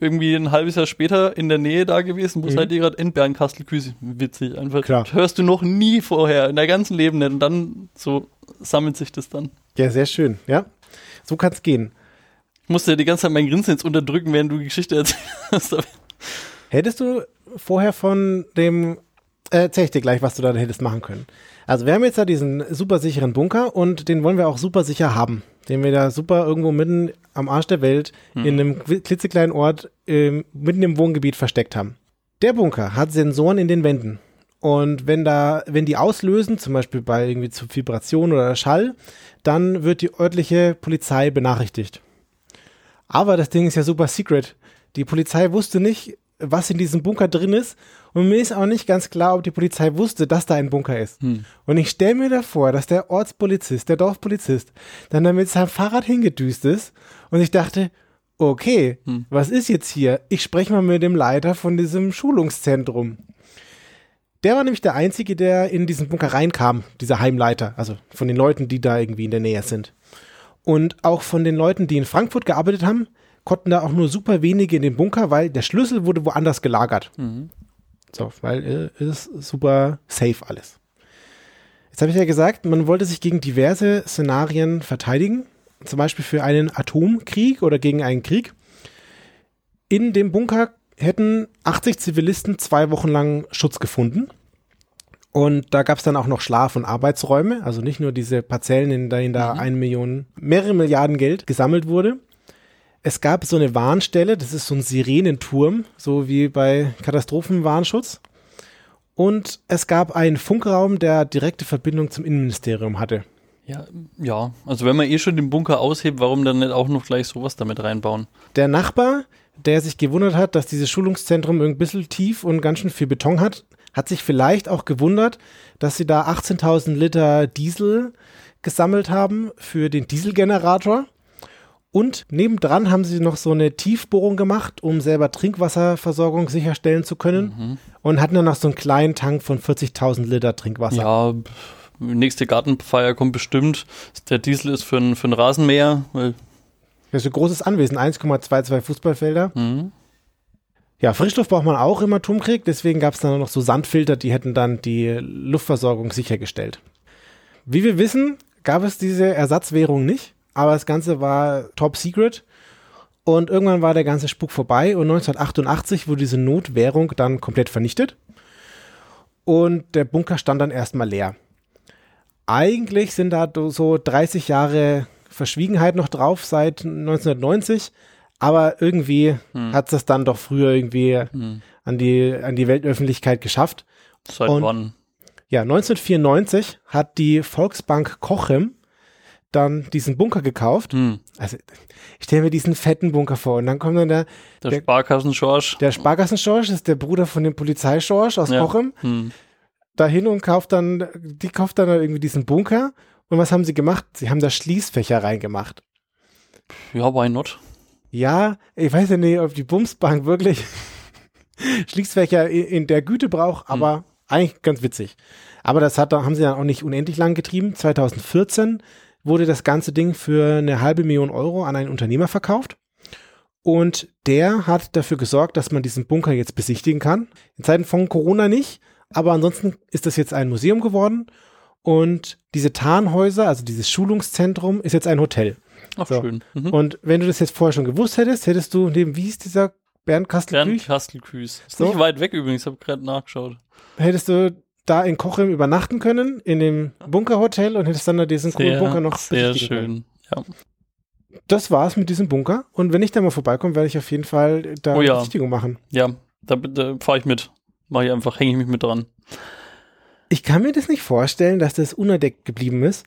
Speaker 1: irgendwie ein halbes Jahr später in der Nähe da gewesen. Wo
Speaker 2: Mhm.
Speaker 1: seid ihr gerade? In Bernkastel-Küß. Witzig, einfach.
Speaker 2: Klar.
Speaker 1: Das hörst du noch nie vorher, in deinem ganzen Leben nicht. Und dann so sammelt sich das dann.
Speaker 2: Ja, sehr schön. Ja, so kann es gehen.
Speaker 1: Ich musste ja die ganze Zeit mein Grinsen jetzt unterdrücken, während du die Geschichte erzählst. Aber
Speaker 2: Hättest du vorher von dem, äh, erzähl ich dir gleich, was du da hättest machen können. Also wir haben jetzt da diesen super sicheren Bunker und den wollen wir auch super sicher haben. Den wir da super irgendwo mitten am Arsch der Welt in einem kli- klitzekleinen Ort ähm, mitten im Wohngebiet versteckt haben. Der Bunker hat Sensoren in den Wänden. Und wenn da, wenn die auslösen, zum Beispiel bei irgendwie zu Vibration oder Schall, dann wird die örtliche Polizei benachrichtigt. Aber das Ding ist ja super secret. Die Polizei wusste nicht, was in diesem Bunker drin ist. Und mir ist auch nicht ganz klar, ob die Polizei wusste, dass da ein Bunker ist. Und ich stelle mir da vor, dass der Ortspolizist, der Dorfpolizist, dann da mit seinem Fahrrad hingedüst ist. Und ich dachte, okay, was ist jetzt hier? Ich spreche mal mit dem Leiter von diesem Schulungszentrum. Der war nämlich der Einzige, der in diesen Bunker reinkam, dieser Heimleiter, also von den Leuten, die da irgendwie in der Nähe sind. Und auch von den Leuten, die in Frankfurt gearbeitet haben, konnten da auch nur super wenige in den Bunker, weil der Schlüssel wurde woanders gelagert. So, weil äh, ist super safe alles. Jetzt habe ich ja gesagt, man wollte sich gegen diverse Szenarien verteidigen, zum Beispiel für einen Atomkrieg oder gegen einen Krieg. In dem Bunker hätten 80 Zivilisten zwei Wochen lang Schutz gefunden. Und da gab es dann auch noch Schlaf- und Arbeitsräume, also nicht nur diese Parzellen, in denen da eine Million, mehrere Milliarden Geld gesammelt wurde. Es gab so eine Warnstelle, das ist so ein Sirenenturm, so wie bei Katastrophenwarnschutz. Und es gab einen Funkraum, der direkte Verbindung zum Innenministerium hatte.
Speaker 1: ja, ja, also wenn man eh schon den Bunker aushebt, warum dann nicht auch noch gleich sowas damit reinbauen?
Speaker 2: Der Nachbar, der sich gewundert hat, dass dieses Schulungszentrum ein bisschen tief und ganz schön viel Beton hat, hat sich vielleicht auch gewundert, dass sie da 18.000 Liter Diesel gesammelt haben für den Dieselgenerator. Und nebendran haben sie noch so eine Tiefbohrung gemacht, um selber Trinkwasserversorgung sicherstellen zu können. Und hatten dann noch so einen kleinen Tank von 40.000 Liter Trinkwasser.
Speaker 1: Ja, nächste Gartenfeier kommt bestimmt. Der Diesel ist für ein, für ein Rasenmäher, weil
Speaker 2: Das ist ein großes Anwesen, 1,22 Fußballfelder. Ja, Frischluft braucht man auch im Atomkrieg, deswegen gab es dann noch so Sandfilter, die hätten dann die Luftversorgung sichergestellt. Wie wir wissen, gab es diese Ersatzwährung nicht, aber das Ganze war top secret. Und irgendwann war der ganze Spuk vorbei und 1988 wurde diese Notwährung dann komplett vernichtet. Und der Bunker stand dann erstmal leer. Eigentlich sind da so 30 Jahre Verschwiegenheit noch drauf seit 1990, aber irgendwie hat es dann doch früher irgendwie an, die, an die Weltöffentlichkeit geschafft.
Speaker 1: seit
Speaker 2: Und-
Speaker 1: wann?
Speaker 2: Ja, 1994 hat die Volksbank Cochem dann diesen Bunker gekauft.
Speaker 1: Hm.
Speaker 2: Also ich stelle mir diesen fetten Bunker vor und dann kommt dann der,
Speaker 1: Der,
Speaker 2: Der-
Speaker 1: Sparkassen-Schorsch.
Speaker 2: der Sparkassen-Schorsch, ist der Bruder von dem Polizeischorsch aus
Speaker 1: Ja.
Speaker 2: Kochem,
Speaker 1: Hm.
Speaker 2: dahin und kauft dann, die kauft dann irgendwie diesen Bunker. Und was haben sie gemacht? Sie haben da Schließfächer reingemacht.
Speaker 1: Ja, why not?
Speaker 2: Ja, ich weiß ja nicht, ob die Bumsbank wirklich Schließfächer in, der Güte braucht, aber eigentlich ganz witzig. Aber das hat, haben sie dann auch nicht unendlich lang getrieben. 2014 wurde das ganze Ding für eine halbe Million Euro an einen Unternehmer verkauft. Und der hat dafür gesorgt, dass man diesen Bunker jetzt besichtigen kann. In Zeiten von Corona nicht, aber ansonsten ist das jetzt ein Museum geworden. Und diese Tarnhäuser, also dieses Schulungszentrum, ist jetzt ein Hotel.
Speaker 1: Ach,
Speaker 2: So.
Speaker 1: schön. Mhm.
Speaker 2: Und wenn du das jetzt vorher schon gewusst hättest, hättest du neben, wie hieß dieser Bernd
Speaker 1: Bernd
Speaker 2: Kastelküch,
Speaker 1: Kastelküß. Ist
Speaker 2: So.
Speaker 1: nicht weit weg übrigens, habe gerade nachgeschaut.
Speaker 2: hättest du da in Kochem übernachten können, in dem Bunkerhotel und hättest dann da diesen coolen Bunker noch
Speaker 1: sehr schön. Ja.
Speaker 2: Das war's mit diesem Bunker. Und wenn ich da mal vorbeikomme, werde ich auf jeden Fall da
Speaker 1: Oh ja.
Speaker 2: eine Besichtigung machen.
Speaker 1: Ja, da, da fahre ich mit. Mache ich einfach, hänge ich mich mit dran.
Speaker 2: Ich kann mir das nicht vorstellen, dass das unentdeckt geblieben ist,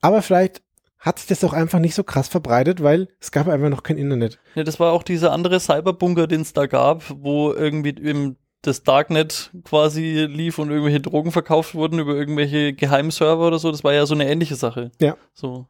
Speaker 2: aber vielleicht hat sich das doch einfach nicht so krass verbreitet, weil es gab einfach noch kein Internet.
Speaker 1: Ja, das war auch dieser andere Cyberbunker, den es da gab, wo irgendwie im das Darknet quasi lief und irgendwelche Drogen verkauft wurden über irgendwelche Geheimserver oder so. Das war ja so eine ähnliche Sache.
Speaker 2: Ja.
Speaker 1: So.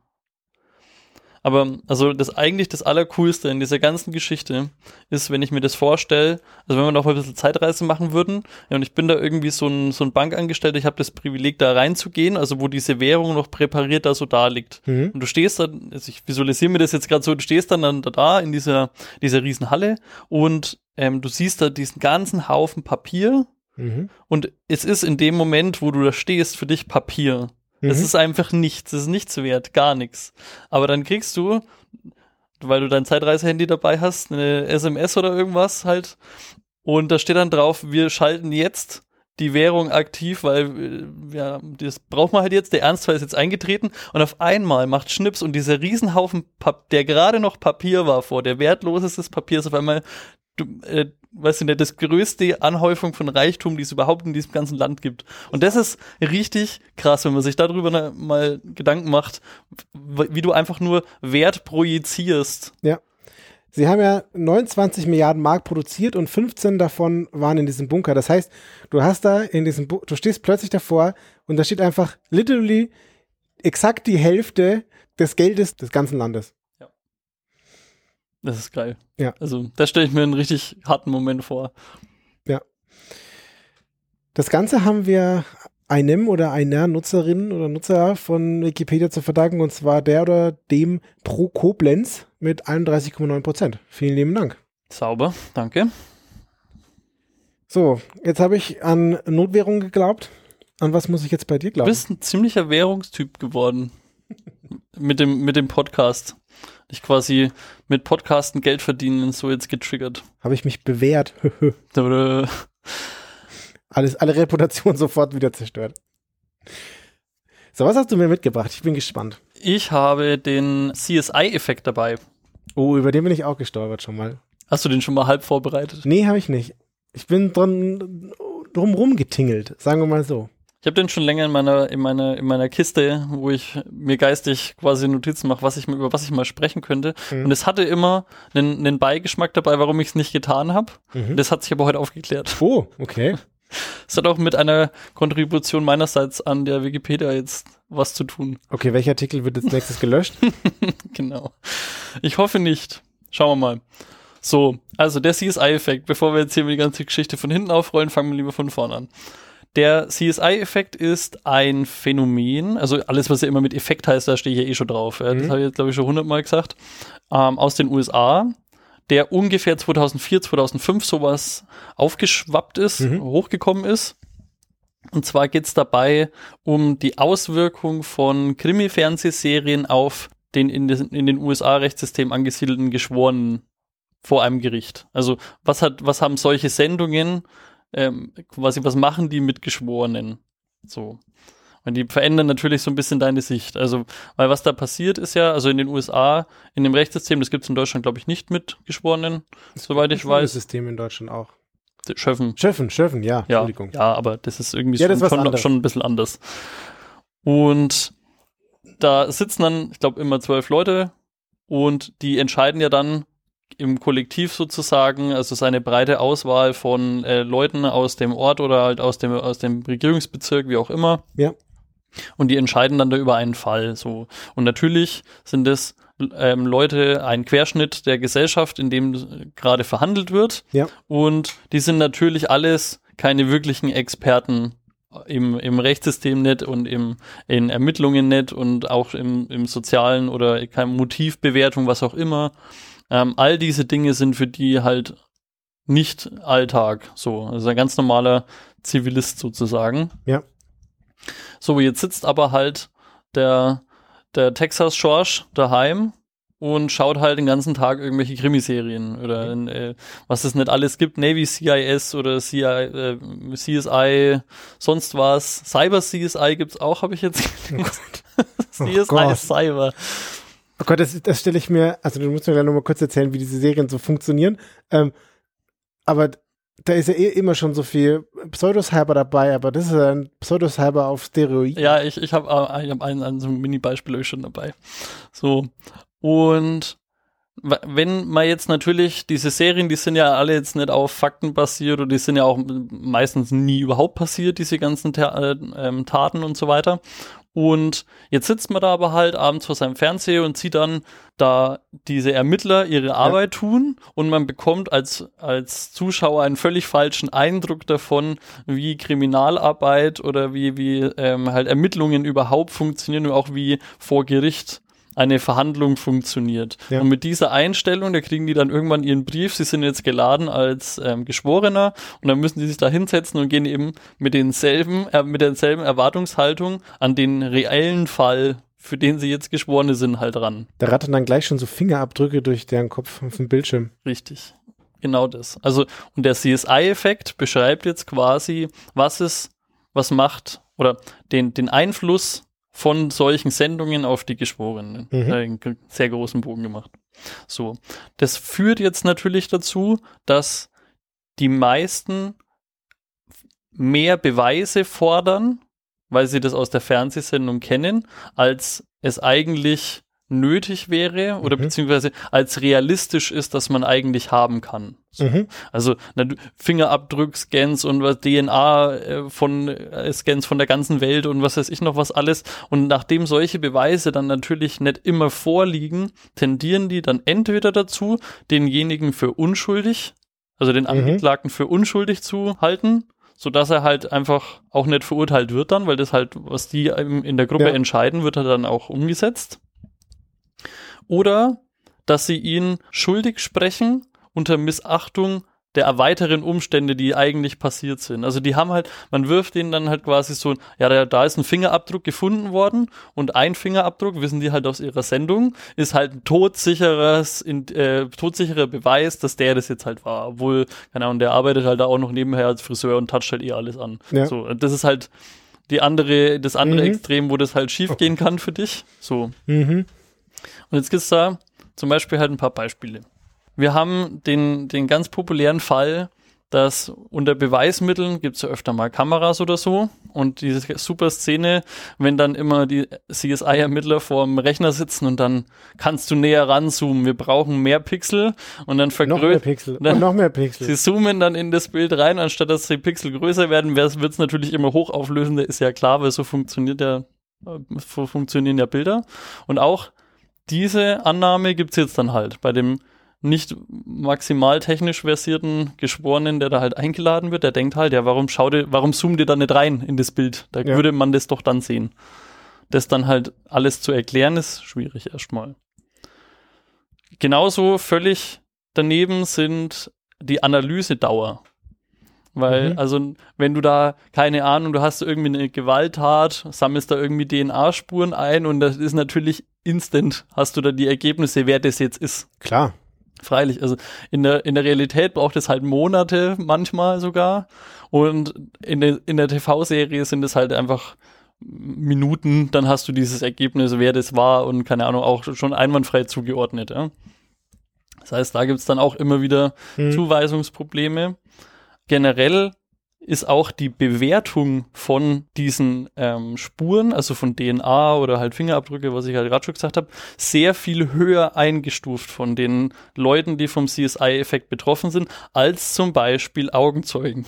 Speaker 1: Aber also das eigentlich das Allercoolste in dieser ganzen Geschichte ist, wenn ich mir das vorstelle, also wenn wir noch mal ein bisschen Zeitreise machen würden, ja, und ich bin da irgendwie so ein, so ein Bankangestellter, ich habe das Privileg, da reinzugehen, also wo diese Währung noch präpariert da so da liegt.
Speaker 2: Mhm.
Speaker 1: Und du stehst dann, also ich visualisiere mir das jetzt gerade so, du stehst dann, dann da in dieser, dieser riesen Halle und ähm, du siehst da diesen ganzen Haufen Papier
Speaker 2: Mhm.
Speaker 1: und es ist in dem Moment, wo du da stehst, für dich Papier. Es
Speaker 2: Mhm.
Speaker 1: ist einfach nichts, es ist nichts wert, gar nichts. Aber dann kriegst du, weil du dein Zeitreisehandy dabei hast, eine SMS oder irgendwas halt. Und da steht dann drauf, wir schalten jetzt die Währung aktiv, weil äh, ja, das braucht man halt jetzt, der Ernstfall ist jetzt eingetreten und auf einmal macht Schnips und dieser Riesenhaufen, Pap der gerade noch Papier war vor, der wertloseste Papier ist auf einmal, du, äh, weißt du nicht, das größte Anhäufung von Reichtum, die es überhaupt in diesem ganzen Land gibt. Und das ist richtig krass, wenn man sich darüber na- mal Gedanken macht, wie du einfach nur Wert projizierst.
Speaker 2: Sie haben ja 29 Milliarden Mark produziert und 15 davon waren in diesem Bunker. Das heißt, du hast da in diesem, Bu du stehst plötzlich davor und da steht einfach literally exakt die Hälfte des Geldes des ganzen Landes.
Speaker 1: Das ist geil.
Speaker 2: Ja.
Speaker 1: Also, da stelle ich mir einen richtig harten Moment vor.
Speaker 2: Das Ganze haben wir einem oder einer Nutzerin oder Nutzer von Wikipedia zu verdanken und zwar der oder dem Pro Koblenz mit 31,9 Prozent. Vielen lieben Dank.
Speaker 1: Sauber, danke.
Speaker 2: So, jetzt habe ich an Notwährung geglaubt. An was muss ich jetzt bei dir
Speaker 1: Du
Speaker 2: glauben?
Speaker 1: bist ein ziemlicher Währungstyp geworden. mit, dem, mit dem Podcast. Ich quasi mit Podcasten Geld verdienen so jetzt getriggert.
Speaker 2: Habe ich mich bewährt. Alles, alle Reputation sofort wieder zerstört. So, was hast du mir mitgebracht? Ich bin gespannt.
Speaker 1: Ich habe den CSI-Effekt dabei.
Speaker 2: Oh, über den bin ich auch gestolpert schon mal.
Speaker 1: Hast du den schon mal halb vorbereitet?
Speaker 2: Nee, habe ich nicht. Ich bin dran drumrum getingelt, sagen wir mal so.
Speaker 1: Ich habe den schon länger in meiner, in meiner, in meiner Kiste, wo ich mir geistig quasi Notizen mache, was ich über was ich mal sprechen könnte.
Speaker 2: Mhm.
Speaker 1: Und es hatte immer einen, einen Beigeschmack dabei, warum ich es nicht getan habe.
Speaker 2: Mhm.
Speaker 1: Das hat sich aber heute aufgeklärt.
Speaker 2: Oh, okay.
Speaker 1: Es hat auch mit einer Kontribution meinerseits an der Wikipedia jetzt was zu tun.
Speaker 2: Okay, welcher Artikel wird als nächstes gelöscht?
Speaker 1: Genau. Ich hoffe nicht. Schauen wir mal. So, also der CSI-Effekt, bevor wir jetzt hier die ganze Geschichte von hinten aufrollen, fangen wir lieber von vorne an. Der CSI-Effekt ist ein Phänomen, also alles, was ja immer mit Effekt heißt, da stehe ich ja eh schon drauf. Ja, Das
Speaker 2: Mhm.
Speaker 1: habe ich jetzt, glaube ich, schon hundertmal gesagt. Ähm, aus den USA, der ungefähr 2004, 2005 sowas aufgeschwappt ist,
Speaker 2: Mhm.
Speaker 1: hochgekommen ist. Und zwar geht es dabei um die Auswirkung von Krimi-Fernsehserien auf den in, den in den USA-Rechtssystem angesiedelten Geschworenen vor einem Gericht. Also was hat, was haben solche Sendungen, ähm, quasi, was machen die mit Geschworenen? So. Und die verändern natürlich so ein bisschen deine Sicht. Also, weil was da passiert ist ja, also in den USA, in dem Rechtssystem, das gibt es in Deutschland, glaube ich, nicht mit Geschworenen, soweit ich weiß.
Speaker 2: System in Deutschland auch.
Speaker 1: Schöffen.
Speaker 2: Schöffen, Schöffen, ja.
Speaker 1: Ja,
Speaker 2: Entschuldigung.
Speaker 1: ja, aber das ist irgendwie
Speaker 2: Ja, das
Speaker 1: schon, schon, schon ein bisschen anders. Und da sitzen dann, ich glaube, immer zwölf Leute und die entscheiden ja dann im Kollektiv sozusagen, also seine breite Auswahl von äh, Leuten aus dem Ort oder halt aus dem, aus dem Regierungsbezirk, wie auch immer.
Speaker 2: Ja.
Speaker 1: Und die entscheiden dann da über einen Fall. So. Und natürlich sind es ähm, Leute, ein Querschnitt der Gesellschaft, in dem gerade verhandelt wird.
Speaker 2: Ja.
Speaker 1: Und die sind natürlich alles keine wirklichen Experten im, im Rechtssystem nicht und im, in Ermittlungen nicht und auch im, im sozialen oder keine Motivbewertung, was auch immer. Ähm, all diese Dinge sind für die halt nicht Alltag. So, also ein ganz normaler Zivilist sozusagen.
Speaker 2: Ja.
Speaker 1: So, jetzt sitzt aber halt der, der Texas George daheim und schaut halt den ganzen Tag irgendwelche Krimiserien oder äh, was es nicht alles gibt, Navy CIS oder CI, äh, CSI, sonst was. Cyber CSI gibt's auch, habe ich jetzt gelernt. CSI
Speaker 2: Gott.
Speaker 1: Cyber.
Speaker 2: Oh Gott, das, das stelle ich mir, also du musst mir gleich nochmal kurz erzählen, wie diese Serien so funktionieren. Ähm, aber da ist ja eh immer schon so viel Pseudocyber dabei, aber das ist ja ein Pseudocyber auf Steroiden.
Speaker 1: Ja, ich, ich habe äh, ich hab ein, ein so ein Mini-Beispiel euch schon dabei. So. Und wenn man jetzt natürlich diese Serien, die sind ja alle jetzt nicht auf Fakten basiert und die sind ja auch meistens nie überhaupt passiert, diese ganzen Ta äh, ähm, Taten und so weiter. Und jetzt sitzt man da aber halt abends vor seinem Fernseher und sieht dann da diese Ermittler ihre Arbeit tun und man bekommt als, als Zuschauer einen völlig falschen Eindruck davon, wie Kriminalarbeit oder wie, wie ähm, halt Ermittlungen überhaupt funktionieren und auch wie vor Gericht eine Verhandlung funktioniert.
Speaker 2: Ja.
Speaker 1: Und mit dieser Einstellung, da kriegen die dann irgendwann ihren Brief, sie sind jetzt geladen als ähm, Geschworener und dann müssen die sich da hinsetzen und gehen eben mit denselben, äh, mit derselben Erwartungshaltung an den reellen Fall, für den sie jetzt Geschworene sind, halt ran.
Speaker 2: Da rattern dann gleich schon so Fingerabdrücke durch deren Kopf auf dem Bildschirm.
Speaker 1: Richtig. Genau das. Also, und der CSI-Effekt beschreibt jetzt quasi, was es, was macht, oder den, den Einfluss von solchen Sendungen auf die Geschworenen.
Speaker 2: Mhm.
Speaker 1: Äh, einen sehr großen Bogen gemacht. So. Das führt jetzt natürlich dazu, dass die meisten mehr Beweise fordern, weil sie das aus der Fernsehsendung kennen, als es eigentlich nötig wäre oder
Speaker 2: Mhm.
Speaker 1: beziehungsweise als realistisch ist, dass man eigentlich haben kann. So.
Speaker 2: Mhm.
Speaker 1: Also Fingerabdruckscans und was DNA äh, von äh, Scans von der ganzen Welt und was weiß ich noch was alles. Und nachdem solche Beweise dann natürlich nicht immer vorliegen, tendieren die dann entweder dazu, denjenigen für unschuldig, also den Angeklagten für unschuldig zu halten, so dass er halt einfach auch nicht verurteilt wird dann, weil das halt, was die in der Gruppe
Speaker 2: Ja.
Speaker 1: entscheiden, wird er dann auch umgesetzt. Oder dass sie ihn schuldig sprechen unter Missachtung der weiteren Umstände, die eigentlich passiert sind. Also die haben halt, man wirft denen dann halt quasi so, ja, da, da ist ein Fingerabdruck gefunden worden und ein Fingerabdruck, wissen die halt aus ihrer Sendung, ist halt ein todsicheres, in, äh, todsicherer Beweis, dass der das jetzt halt war. Obwohl, keine Ahnung, der arbeitet halt da auch noch nebenher als Friseur und toucht halt eh alles an.
Speaker 2: Ja.
Speaker 1: So, das ist halt die andere, das andere
Speaker 2: Mhm.
Speaker 1: Extrem, wo das halt schief gehen kann für dich. So.
Speaker 2: Mhm.
Speaker 1: Und jetzt gibt's da zum Beispiel halt ein paar Beispiele. Wir haben den, den ganz populären Fall, dass unter Beweismitteln gibt's ja öfter mal Kameras oder so. Und diese super Szene, wenn dann immer die CSI-Ermittler vorm Rechner sitzen und dann kannst du näher ranzoomen. Wir brauchen mehr Pixel und dann
Speaker 2: Noch mehr
Speaker 1: vergrößern.
Speaker 2: Pixel. Noch mehr Pixel.
Speaker 1: Sie zoomen dann in das Bild rein, anstatt dass die Pixel größer werden, wird es natürlich immer hochauflösender, ist ja klar, weil so funktioniert ja, äh, so funktionieren ja Bilder. Und auch diese Annahme gibt's jetzt dann halt bei dem nicht maximal technisch versierten Geschworenen, der da halt eingeladen wird, der denkt halt, ja, warum schaut ihr, warum zoomt ihr da nicht rein in das Bild? Da
Speaker 2: Ja.
Speaker 1: würde man das doch dann sehen. Das dann halt alles zu erklären, ist schwierig erstmal. Genauso völlig daneben sind die Analysedauer. Weil,
Speaker 2: Mhm.
Speaker 1: also, wenn du da, keine Ahnung, du hast irgendwie eine Gewalttat, sammelst da irgendwie DNA-Spuren ein und das ist natürlich instant, hast du da die Ergebnisse, wer das jetzt ist.
Speaker 2: Klar.
Speaker 1: Freilich, also in der, in der Realität braucht es halt Monate manchmal sogar. Und in der, in der TV-Serie sind es halt einfach Minuten, dann hast du dieses Ergebnis, wer das war und keine Ahnung, auch schon einwandfrei zugeordnet. Ja? Das heißt, da gibt's dann auch immer wieder
Speaker 2: Mhm.
Speaker 1: Zuweisungsprobleme. Generell ist auch die Bewertung von diesen ähm, Spuren, also von DNA oder halt Fingerabdrücke, was ich halt gerade schon gesagt habe, sehr viel höher eingestuft von den Leuten, die vom CSI-Effekt betroffen sind, als zum Beispiel Augenzeugen.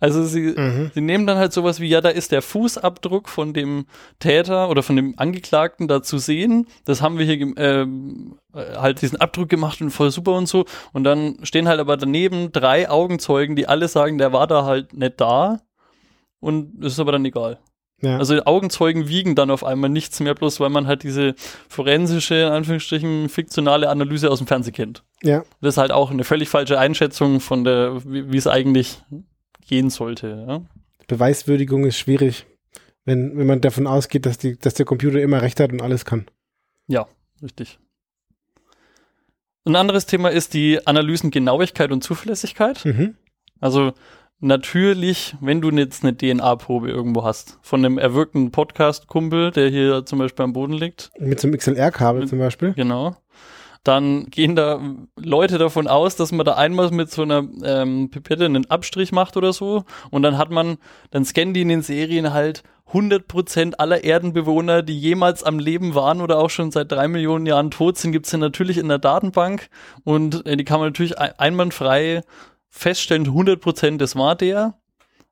Speaker 1: Also sie, mhm. sie nehmen dann halt sowas wie, ja, da ist der Fußabdruck von dem Täter oder von dem Angeklagten da zu sehen. Das haben wir hier ähm, äh, halt diesen Abdruck gemacht und voll super und so. Und dann stehen halt aber daneben drei Augenzeugen, die alle sagen, der war da halt nicht da. Und das ist aber dann egal. Ja. Also Augenzeugen wiegen dann auf einmal nichts mehr, bloß weil man halt diese forensische, in Anführungsstrichen, fiktionale Analyse aus dem Fernsehen kennt. Ja. Das ist halt auch eine völlig falsche Einschätzung von der, wie, wie es eigentlich gehen sollte. Ja?
Speaker 2: Beweiswürdigung ist schwierig, wenn, wenn man davon ausgeht, dass, die, dass der Computer immer recht hat und alles kann.
Speaker 1: Ja, richtig. Ein anderes Thema ist die Analysengenauigkeit und Zuverlässigkeit. Mhm. Also natürlich, wenn du jetzt eine DNA-Probe irgendwo hast, von einem erwürgten Podcast-Kumpel, der hier zum Beispiel am Boden liegt.
Speaker 2: Mit so einem XLR-Kabel zum Beispiel.
Speaker 1: Genau dann gehen da Leute davon aus, dass man da einmal mit so einer ähm, Pipette einen Abstrich macht oder so. Und dann hat man, dann scannen die in den Serien halt 100% aller Erdenbewohner, die jemals am Leben waren oder auch schon seit drei Millionen Jahren tot sind, gibt's ja natürlich in der Datenbank. Und äh, die kann man natürlich einwandfrei feststellen, 100% das war der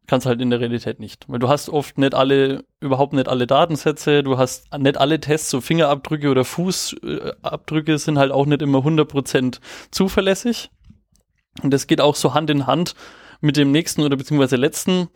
Speaker 1: kannst halt in der Realität nicht. Weil du hast oft nicht alle, überhaupt nicht alle Datensätze, du hast nicht alle Tests, so Fingerabdrücke oder Fußabdrücke sind halt auch nicht immer 100% zuverlässig. Und das geht auch so Hand in Hand mit dem nächsten oder beziehungsweise letzten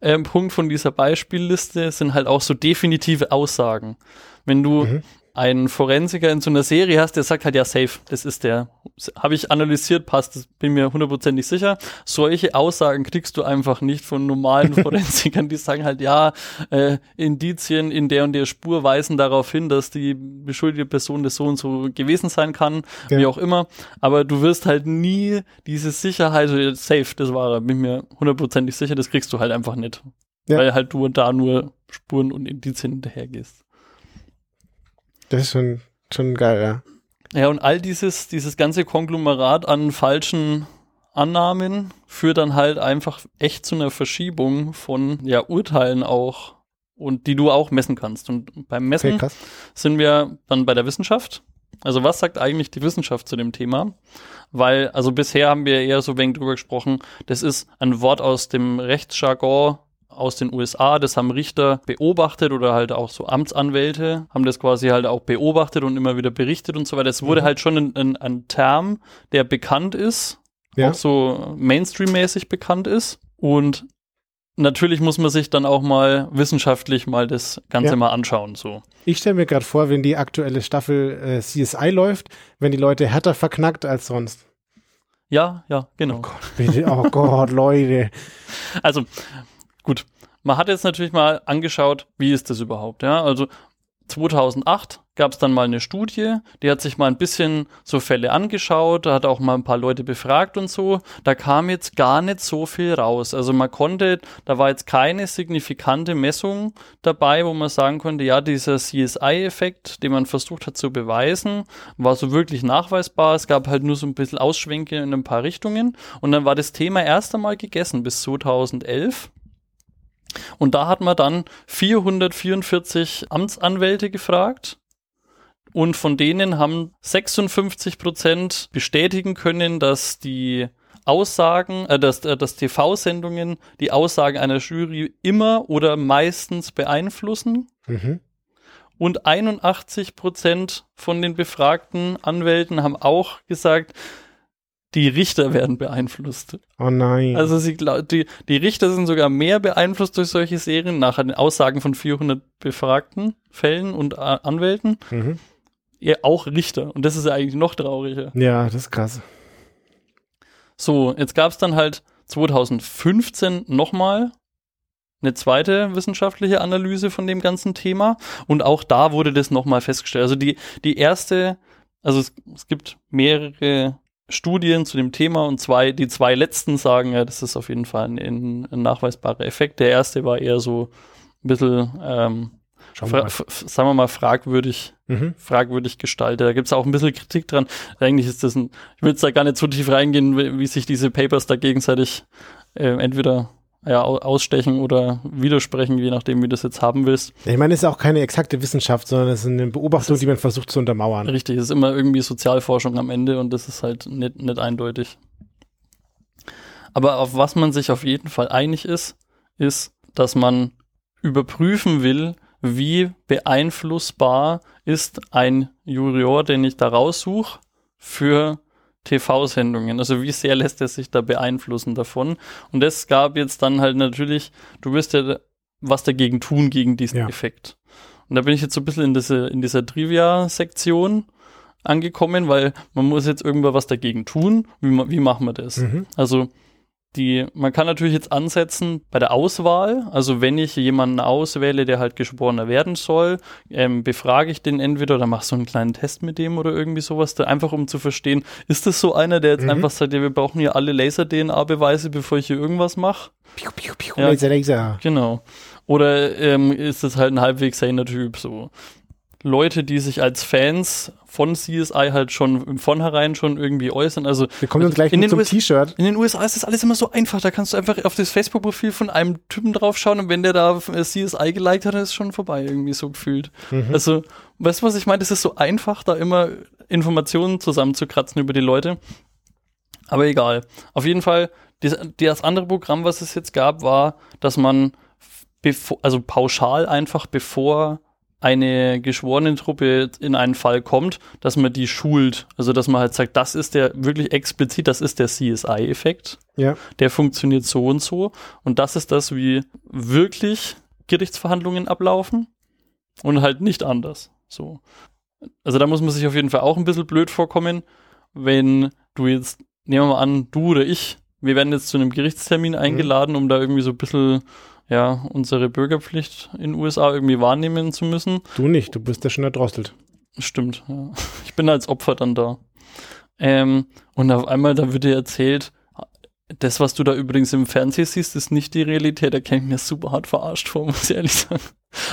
Speaker 1: äh, Punkt von dieser Beispielliste, sind halt auch so definitive Aussagen. Wenn du mhm einen Forensiker in so einer Serie hast, der sagt halt, ja, safe, das ist der. Habe ich analysiert, passt, das bin mir hundertprozentig sicher. Solche Aussagen kriegst du einfach nicht von normalen Forensikern, die sagen halt, ja, äh, Indizien in der und der Spur weisen darauf hin, dass die beschuldigte Person das so und so gewesen sein kann, ja. wie auch immer. Aber du wirst halt nie diese Sicherheit, safe, das war er, bin mir hundertprozentig sicher, das kriegst du halt einfach nicht. Ja. Weil halt du da nur Spuren und Indizien hinterhergehst.
Speaker 2: Das ist schon, schon geil, ja.
Speaker 1: Ja, und all dieses, dieses ganze Konglomerat an falschen Annahmen führt dann halt einfach echt zu einer Verschiebung von ja, Urteilen auch und die du auch messen kannst. Und beim Messen okay, sind wir dann bei der Wissenschaft. Also was sagt eigentlich die Wissenschaft zu dem Thema? Weil, also bisher haben wir eher so wenig drüber gesprochen, das ist ein Wort aus dem Rechtsjargon aus den USA, das haben Richter beobachtet oder halt auch so Amtsanwälte haben das quasi halt auch beobachtet und immer wieder berichtet und so weiter. Es wurde mhm. halt schon ein, ein, ein, Term, der bekannt ist, ja. auch so Mainstream-mäßig bekannt ist und natürlich muss man sich dann auch mal wissenschaftlich mal das Ganze ja. mal anschauen. So.
Speaker 2: Ich stelle mir gerade vor, wenn die aktuelle Staffel äh, CSI läuft, wenn die Leute härter verknackt als sonst.
Speaker 1: Ja, ja, genau.
Speaker 2: Oh Gott, bitte, oh Gott, Leute.
Speaker 1: Also, Gut, man hat jetzt natürlich mal angeschaut, wie ist das überhaupt, ja? Also 2008 gab es dann mal eine Studie, die hat sich mal ein bisschen so Fälle angeschaut, hat auch mal ein paar Leute befragt und so. Da kam jetzt gar nicht so viel raus. Also man konnte, da war jetzt keine signifikante Messung dabei, wo man sagen konnte, ja, dieser CSI-Effekt, den man versucht hat zu beweisen, war so wirklich nachweisbar. Es gab halt nur so ein bisschen Ausschwenke in ein paar Richtungen. Und dann war das Thema erst einmal gegessen bis 2011. Und da hat man dann 444 Amtsanwälte gefragt. Und von denen haben 56 Prozent bestätigen können, dass die Aussagen, äh, dass, äh, dass TV-Sendungen die Aussagen einer Jury immer oder meistens beeinflussen. Mhm. Und 81 Prozent von den befragten Anwälten haben auch gesagt, die Richter werden beeinflusst.
Speaker 2: Oh nein.
Speaker 1: Also sie die, die Richter sind sogar mehr beeinflusst durch solche Serien, nach den Aussagen von 400 befragten Fällen und äh, Anwälten. Mhm. Ja, auch Richter. Und das ist ja eigentlich noch trauriger.
Speaker 2: Ja, das ist krass.
Speaker 1: So, jetzt gab es dann halt 2015 nochmal eine zweite wissenschaftliche Analyse von dem ganzen Thema. Und auch da wurde das nochmal festgestellt. Also die, die erste, also es, es gibt mehrere Studien zu dem Thema und zwei, die zwei letzten sagen, ja, das ist auf jeden Fall ein, ein nachweisbarer Effekt. Der erste war eher so ein bisschen, ähm, wir sagen wir mal, fragwürdig, mhm. fragwürdig gestaltet. Da gibt es auch ein bisschen Kritik dran. Eigentlich ist das ein, ich will jetzt da gar nicht so tief reingehen, wie, wie sich diese Papers da gegenseitig äh, entweder ja, ausstechen oder widersprechen, je nachdem, wie du das jetzt haben willst.
Speaker 2: Ich meine, es ist auch keine exakte Wissenschaft, sondern es ist eine Beobachtung, ist, die man versucht zu untermauern.
Speaker 1: Richtig, es ist immer irgendwie Sozialforschung am Ende und das ist halt nicht, nicht eindeutig. Aber auf was man sich auf jeden Fall einig ist, ist, dass man überprüfen will, wie beeinflussbar ist ein Juror, den ich da raussuche, für TV-Sendungen. Also wie sehr lässt er sich da beeinflussen davon? Und das gab jetzt dann halt natürlich, du wirst ja was dagegen tun gegen diesen ja. Effekt. Und da bin ich jetzt so ein bisschen in, diese, in dieser Trivia-Sektion angekommen, weil man muss jetzt irgendwann was dagegen tun. Wie, wie machen wir das? Mhm. Also die, man kann natürlich jetzt ansetzen bei der Auswahl. Also wenn ich jemanden auswähle, der halt Geschworener werden soll, ähm, befrage ich den entweder oder mache so einen kleinen Test mit dem oder irgendwie sowas, da einfach um zu verstehen, ist das so einer, der jetzt mhm. einfach sagt, ja, wir brauchen hier alle Laser-DNA-Beweise, bevor ich hier irgendwas mache?
Speaker 2: Piu, piu, piu, ja, Laser, Laser.
Speaker 1: Genau. Oder ähm, ist es halt ein halbwegs saner Typ so? Leute, die sich als Fans von CSI halt schon im Vornherein schon irgendwie äußern. Also
Speaker 2: wir kommen uns gleich in zum T-Shirt.
Speaker 1: In den USA ist das alles immer so einfach. Da kannst du einfach auf das Facebook-Profil von einem Typen draufschauen und wenn der da CSI geliked hat, ist es schon vorbei, irgendwie so gefühlt. Mhm. Also, weißt du, was ich meine? Es ist so einfach, da immer Informationen zusammenzukratzen über die Leute. Aber egal. Auf jeden Fall, das, andere Programm, was es jetzt gab, war, dass man also pauschal einfach bevor eine geschworene Truppe in einen Fall kommt, dass man die schult. Also dass man halt sagt, das ist der wirklich explizit, das ist der CSI-Effekt.
Speaker 2: Ja.
Speaker 1: Der funktioniert so und so. Und das ist das, wie wirklich Gerichtsverhandlungen ablaufen und halt nicht anders. So. Also da muss man sich auf jeden Fall auch ein bisschen blöd vorkommen, wenn du jetzt, nehmen wir mal an, du oder ich, wir werden jetzt zu einem Gerichtstermin mhm. eingeladen, um da irgendwie so ein bisschen ja, unsere Bürgerpflicht in den USA irgendwie wahrnehmen zu müssen.
Speaker 2: Du nicht, du bist ja schon erdrosselt.
Speaker 1: Stimmt, ja. Ich bin als Opfer dann da. Ähm, und auf einmal, da wird dir erzählt, das, was du da übrigens im Fernsehen siehst, ist nicht die Realität. Da käme ich mir super hart verarscht vor, muss ich ehrlich sagen.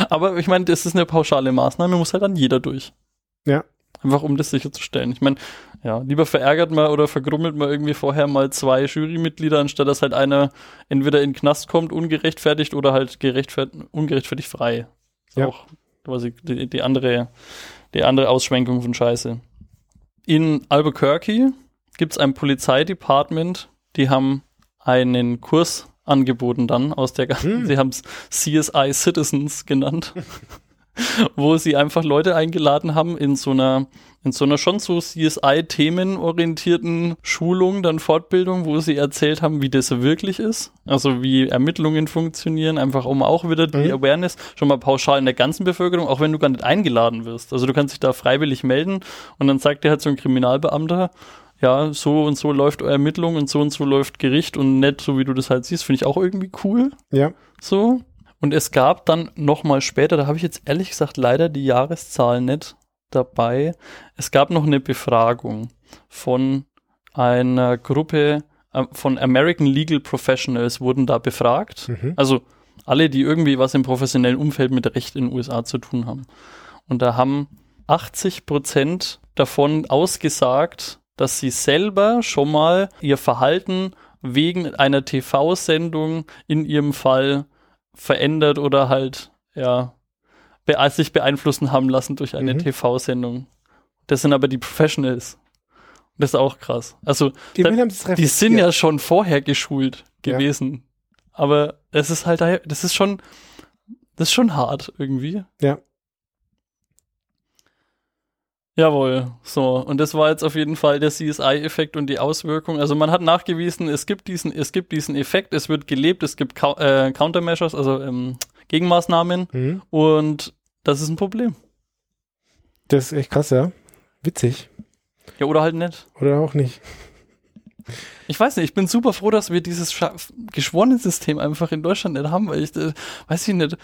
Speaker 1: Aber ich meine, das ist eine pauschale Maßnahme, muss halt dann jeder durch.
Speaker 2: Ja.
Speaker 1: Einfach um das sicherzustellen. Ich meine, ja, lieber verärgert man oder vergrummelt man irgendwie vorher mal zwei Jurymitglieder, anstatt dass halt einer entweder in den Knast kommt, ungerechtfertigt oder halt gerechtfertigt, ungerechtfertigt frei. Ist ja. auch quasi die, die, andere, die andere Ausschwenkung von Scheiße. In Albuquerque gibt es ein Polizeidepartment, die haben einen Kurs angeboten dann aus der ganzen, hm. sie haben es CSI Citizens genannt. wo sie einfach Leute eingeladen haben in so einer in so einer schon so CSI-themenorientierten Schulung, dann Fortbildung, wo sie erzählt haben, wie das wirklich ist. Also wie Ermittlungen funktionieren, einfach um auch wieder die mhm. Awareness schon mal pauschal in der ganzen Bevölkerung, auch wenn du gar nicht eingeladen wirst. Also du kannst dich da freiwillig melden und dann sagt dir halt so ein Kriminalbeamter, ja, so und so läuft eure Ermittlung und so und so läuft Gericht und nett, so wie du das halt siehst, finde ich auch irgendwie cool.
Speaker 2: Ja.
Speaker 1: So. Und es gab dann noch mal später, da habe ich jetzt ehrlich gesagt leider die Jahreszahlen nicht dabei. Es gab noch eine Befragung von einer Gruppe äh, von American Legal Professionals wurden da befragt. Mhm. Also alle, die irgendwie was im professionellen Umfeld mit Recht in den USA zu tun haben. Und da haben 80 Prozent davon ausgesagt, dass sie selber schon mal ihr Verhalten wegen einer TV-Sendung in ihrem Fall verändert oder halt, ja, be sich beeinflussen haben lassen durch eine mhm. TV-Sendung. Das sind aber die Professionals. Das ist auch krass. Also,
Speaker 2: die,
Speaker 1: da, die sind ja schon vorher geschult gewesen. Ja. Aber es ist halt, das ist schon, das ist schon hart irgendwie.
Speaker 2: Ja.
Speaker 1: Jawohl, so. Und das war jetzt auf jeden Fall der CSI-Effekt und die Auswirkung. Also man hat nachgewiesen, es gibt diesen, es gibt diesen Effekt, es wird gelebt, es gibt äh, Countermeasures, also ähm, Gegenmaßnahmen mhm. und das ist ein Problem.
Speaker 2: Das ist echt krass, ja. Witzig.
Speaker 1: Ja, oder halt nicht.
Speaker 2: Oder auch nicht.
Speaker 1: Ich weiß nicht, ich bin super froh, dass wir dieses Geschworenensystem einfach in Deutschland nicht haben, weil ich, äh, weiß ich nicht,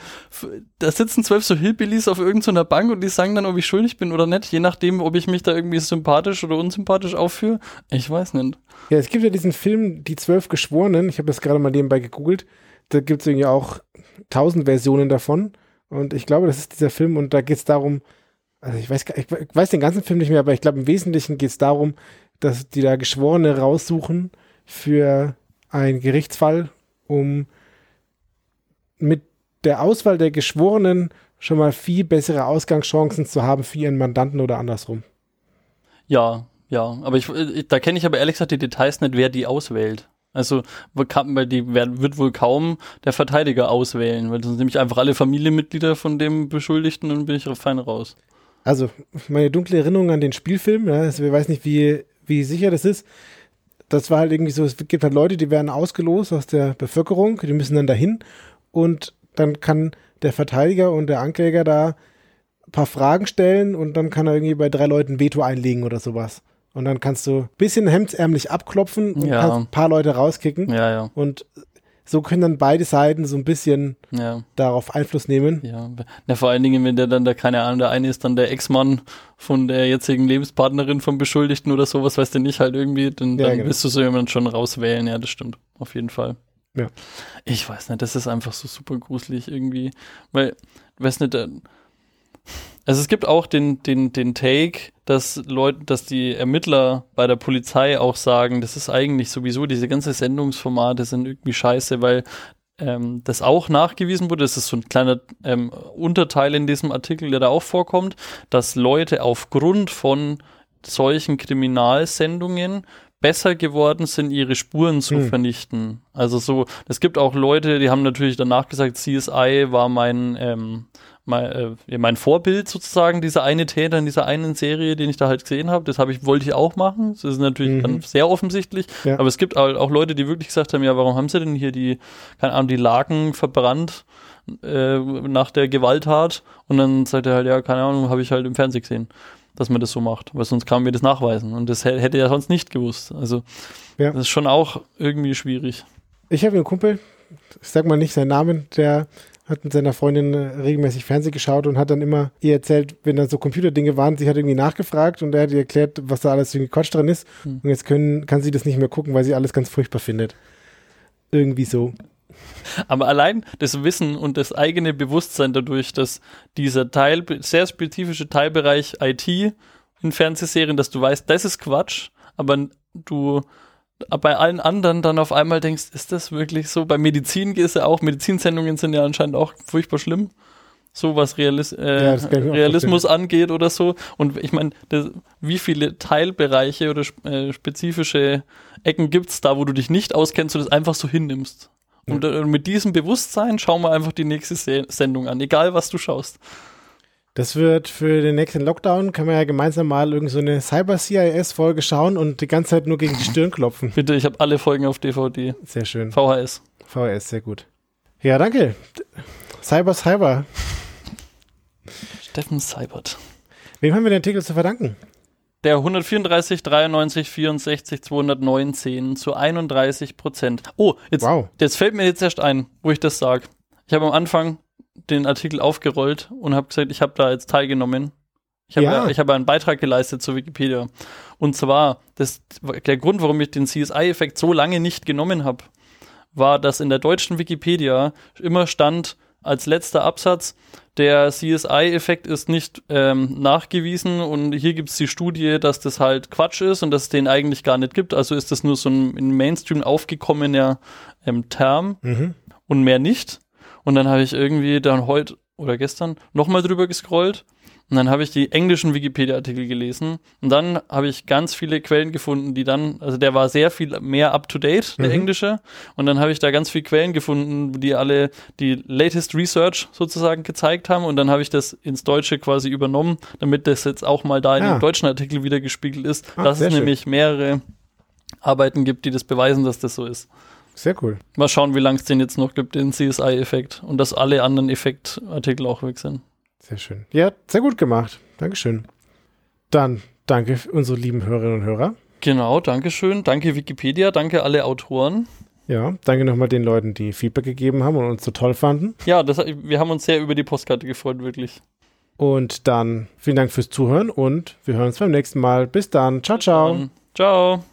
Speaker 1: da sitzen zwölf so Hillbillies auf irgendeiner Bank und die sagen dann, ob ich schuldig bin oder nicht, je nachdem, ob ich mich da irgendwie sympathisch oder unsympathisch aufführe. Ich weiß nicht.
Speaker 2: Ja, es gibt ja diesen Film Die Zwölf Geschworenen, ich habe das gerade mal nebenbei gegoogelt, da gibt es irgendwie auch tausend Versionen davon und ich glaube, das ist dieser Film und da geht es darum, also ich weiß, ich weiß den ganzen Film nicht mehr, aber ich glaube, im Wesentlichen geht es darum, dass die da Geschworene raussuchen für einen Gerichtsfall, um mit der Auswahl der Geschworenen schon mal viel bessere Ausgangschancen zu haben für ihren Mandanten oder andersrum.
Speaker 1: Ja, ja. Aber ich, da kenne ich aber ehrlich gesagt die Details nicht, wer die auswählt. Also, die wird wohl kaum der Verteidiger auswählen, weil das sind nämlich einfach alle Familienmitglieder von dem Beschuldigten und bin ich fein raus.
Speaker 2: Also, meine dunkle Erinnerung an den Spielfilm, ja, also, ich weiß nicht, wie, wie sicher das ist. Das war halt irgendwie so, es gibt halt Leute, die werden ausgelost aus der Bevölkerung, die müssen dann dahin und dann kann der Verteidiger und der Ankläger da ein paar Fragen stellen und dann kann er irgendwie bei drei Leuten Veto einlegen oder sowas. Und dann kannst du ein bisschen hemdsärmlich abklopfen und ja. kannst ein paar Leute rauskicken.
Speaker 1: Ja, ja.
Speaker 2: Und so können dann beide Seiten so ein bisschen ja. darauf Einfluss nehmen.
Speaker 1: Ja. ja, vor allen Dingen, wenn der dann der, keine Ahnung, der eine ist dann der Ex-Mann von der jetzigen Lebenspartnerin vom Beschuldigten oder sowas, weißt du nicht halt irgendwie, dann, ja, dann genau. wirst du so jemanden schon rauswählen. Ja, das stimmt. Auf jeden Fall.
Speaker 2: Ja.
Speaker 1: Ich weiß nicht, das ist einfach so super gruselig irgendwie. Weil, weiß nicht, also es gibt auch den, den, den Take, dass Leute, dass die Ermittler bei der Polizei auch sagen, das ist eigentlich sowieso, diese ganze Sendungsformate sind irgendwie scheiße, weil ähm, das auch nachgewiesen wurde, das ist so ein kleiner ähm, Unterteil in diesem Artikel, der da auch vorkommt, dass Leute aufgrund von solchen Kriminalsendungen besser geworden sind, ihre Spuren zu hm. vernichten. Also so, es gibt auch Leute, die haben natürlich danach gesagt, CSI war mein ähm, mein, äh, mein Vorbild sozusagen, dieser eine Täter in dieser einen Serie, den ich da halt gesehen habe. Das habe ich, wollte ich auch machen. Das ist natürlich mhm. dann sehr offensichtlich. Ja. Aber es gibt auch, auch Leute, die wirklich gesagt haben, ja, warum haben sie denn hier die, keine Ahnung, die Laken verbrannt äh, nach der Gewalttat? Und dann sagt er halt, ja, keine Ahnung, habe ich halt im Fernsehen gesehen, dass man das so macht. Weil sonst kann man mir das nachweisen. Und das hätte er sonst nicht gewusst. Also ja. das ist schon auch irgendwie schwierig.
Speaker 2: Ich habe einen Kumpel, ich sag mal nicht seinen Namen, der hat mit seiner Freundin äh, regelmäßig Fernsehen geschaut und hat dann immer ihr erzählt, wenn da so Computerdinge waren, sie hat irgendwie nachgefragt und er hat ihr erklärt, was da alles irgendwie Quatsch dran ist. Hm. Und jetzt können, kann sie das nicht mehr gucken, weil sie alles ganz furchtbar findet. Irgendwie so.
Speaker 1: Aber allein das Wissen und das eigene Bewusstsein dadurch, dass dieser Teil, sehr spezifische Teilbereich IT in Fernsehserien, dass du weißt, das ist Quatsch, aber du bei allen anderen dann auf einmal denkst, ist das wirklich so? Bei Medizin ist ja auch, Medizinsendungen sind ja anscheinend auch furchtbar schlimm. So was Realis äh, ja, Realismus angeht oder so. Und ich meine, wie viele Teilbereiche oder äh, spezifische Ecken gibt es da, wo du dich nicht auskennst und das einfach so hinnimmst? Und äh, mit diesem Bewusstsein schauen wir einfach die nächste Se Sendung an, egal was du schaust.
Speaker 2: Das wird für den nächsten Lockdown, kann man ja gemeinsam mal irgend so eine Cyber-CIS-Folge schauen und die ganze Zeit nur gegen die Stirn klopfen.
Speaker 1: Bitte, ich habe alle Folgen auf DVD.
Speaker 2: Sehr schön.
Speaker 1: VHS.
Speaker 2: VHS, sehr gut. Ja, danke. Cyber, Cyber.
Speaker 1: Steffen Cybert.
Speaker 2: Wem haben wir den Artikel zu verdanken?
Speaker 1: Der 134, 93, 64, 219 zu 31 Prozent. Oh, jetzt, wow. jetzt fällt mir jetzt erst ein, wo ich das sage. Ich habe am Anfang den Artikel aufgerollt und habe gesagt, ich habe da jetzt teilgenommen. Ich habe ja. ich hab einen Beitrag geleistet zur Wikipedia. Und zwar, das, der Grund, warum ich den CSI-Effekt so lange nicht genommen habe, war, dass in der deutschen Wikipedia immer stand, als letzter Absatz, der CSI-Effekt ist nicht ähm, nachgewiesen und hier gibt es die Studie, dass das halt Quatsch ist und dass es den eigentlich gar nicht gibt. Also ist das nur so ein in Mainstream aufgekommener ähm, Term mhm. und mehr nicht. Und dann habe ich irgendwie dann heute oder gestern nochmal drüber gescrollt und dann habe ich die englischen Wikipedia-Artikel gelesen und dann habe ich ganz viele Quellen gefunden, die dann, also der war sehr viel mehr up-to-date, der mhm. englische. Und dann habe ich da ganz viele Quellen gefunden, die alle die latest Research sozusagen gezeigt haben. Und dann habe ich das ins Deutsche quasi übernommen, damit das jetzt auch mal da in ah. dem deutschen Artikel wieder gespiegelt ist, ah, dass es schön. nämlich mehrere Arbeiten gibt, die das beweisen, dass das so ist.
Speaker 2: Sehr cool.
Speaker 1: Mal schauen, wie lange es den jetzt noch gibt, den CSI-Effekt. Und dass alle anderen Effektartikel auch weg sind.
Speaker 2: Sehr schön. Ja, sehr gut gemacht. Dankeschön. Dann danke unsere lieben Hörerinnen und Hörer.
Speaker 1: Genau, Dankeschön. Danke Wikipedia, danke alle Autoren.
Speaker 2: Ja, danke nochmal den Leuten, die Feedback gegeben haben und uns so toll fanden.
Speaker 1: Ja, das, wir haben uns sehr über die Postkarte gefreut, wirklich.
Speaker 2: Und dann vielen Dank fürs Zuhören und wir hören uns beim nächsten Mal. Bis dann. Ciao, ciao.
Speaker 1: Ciao.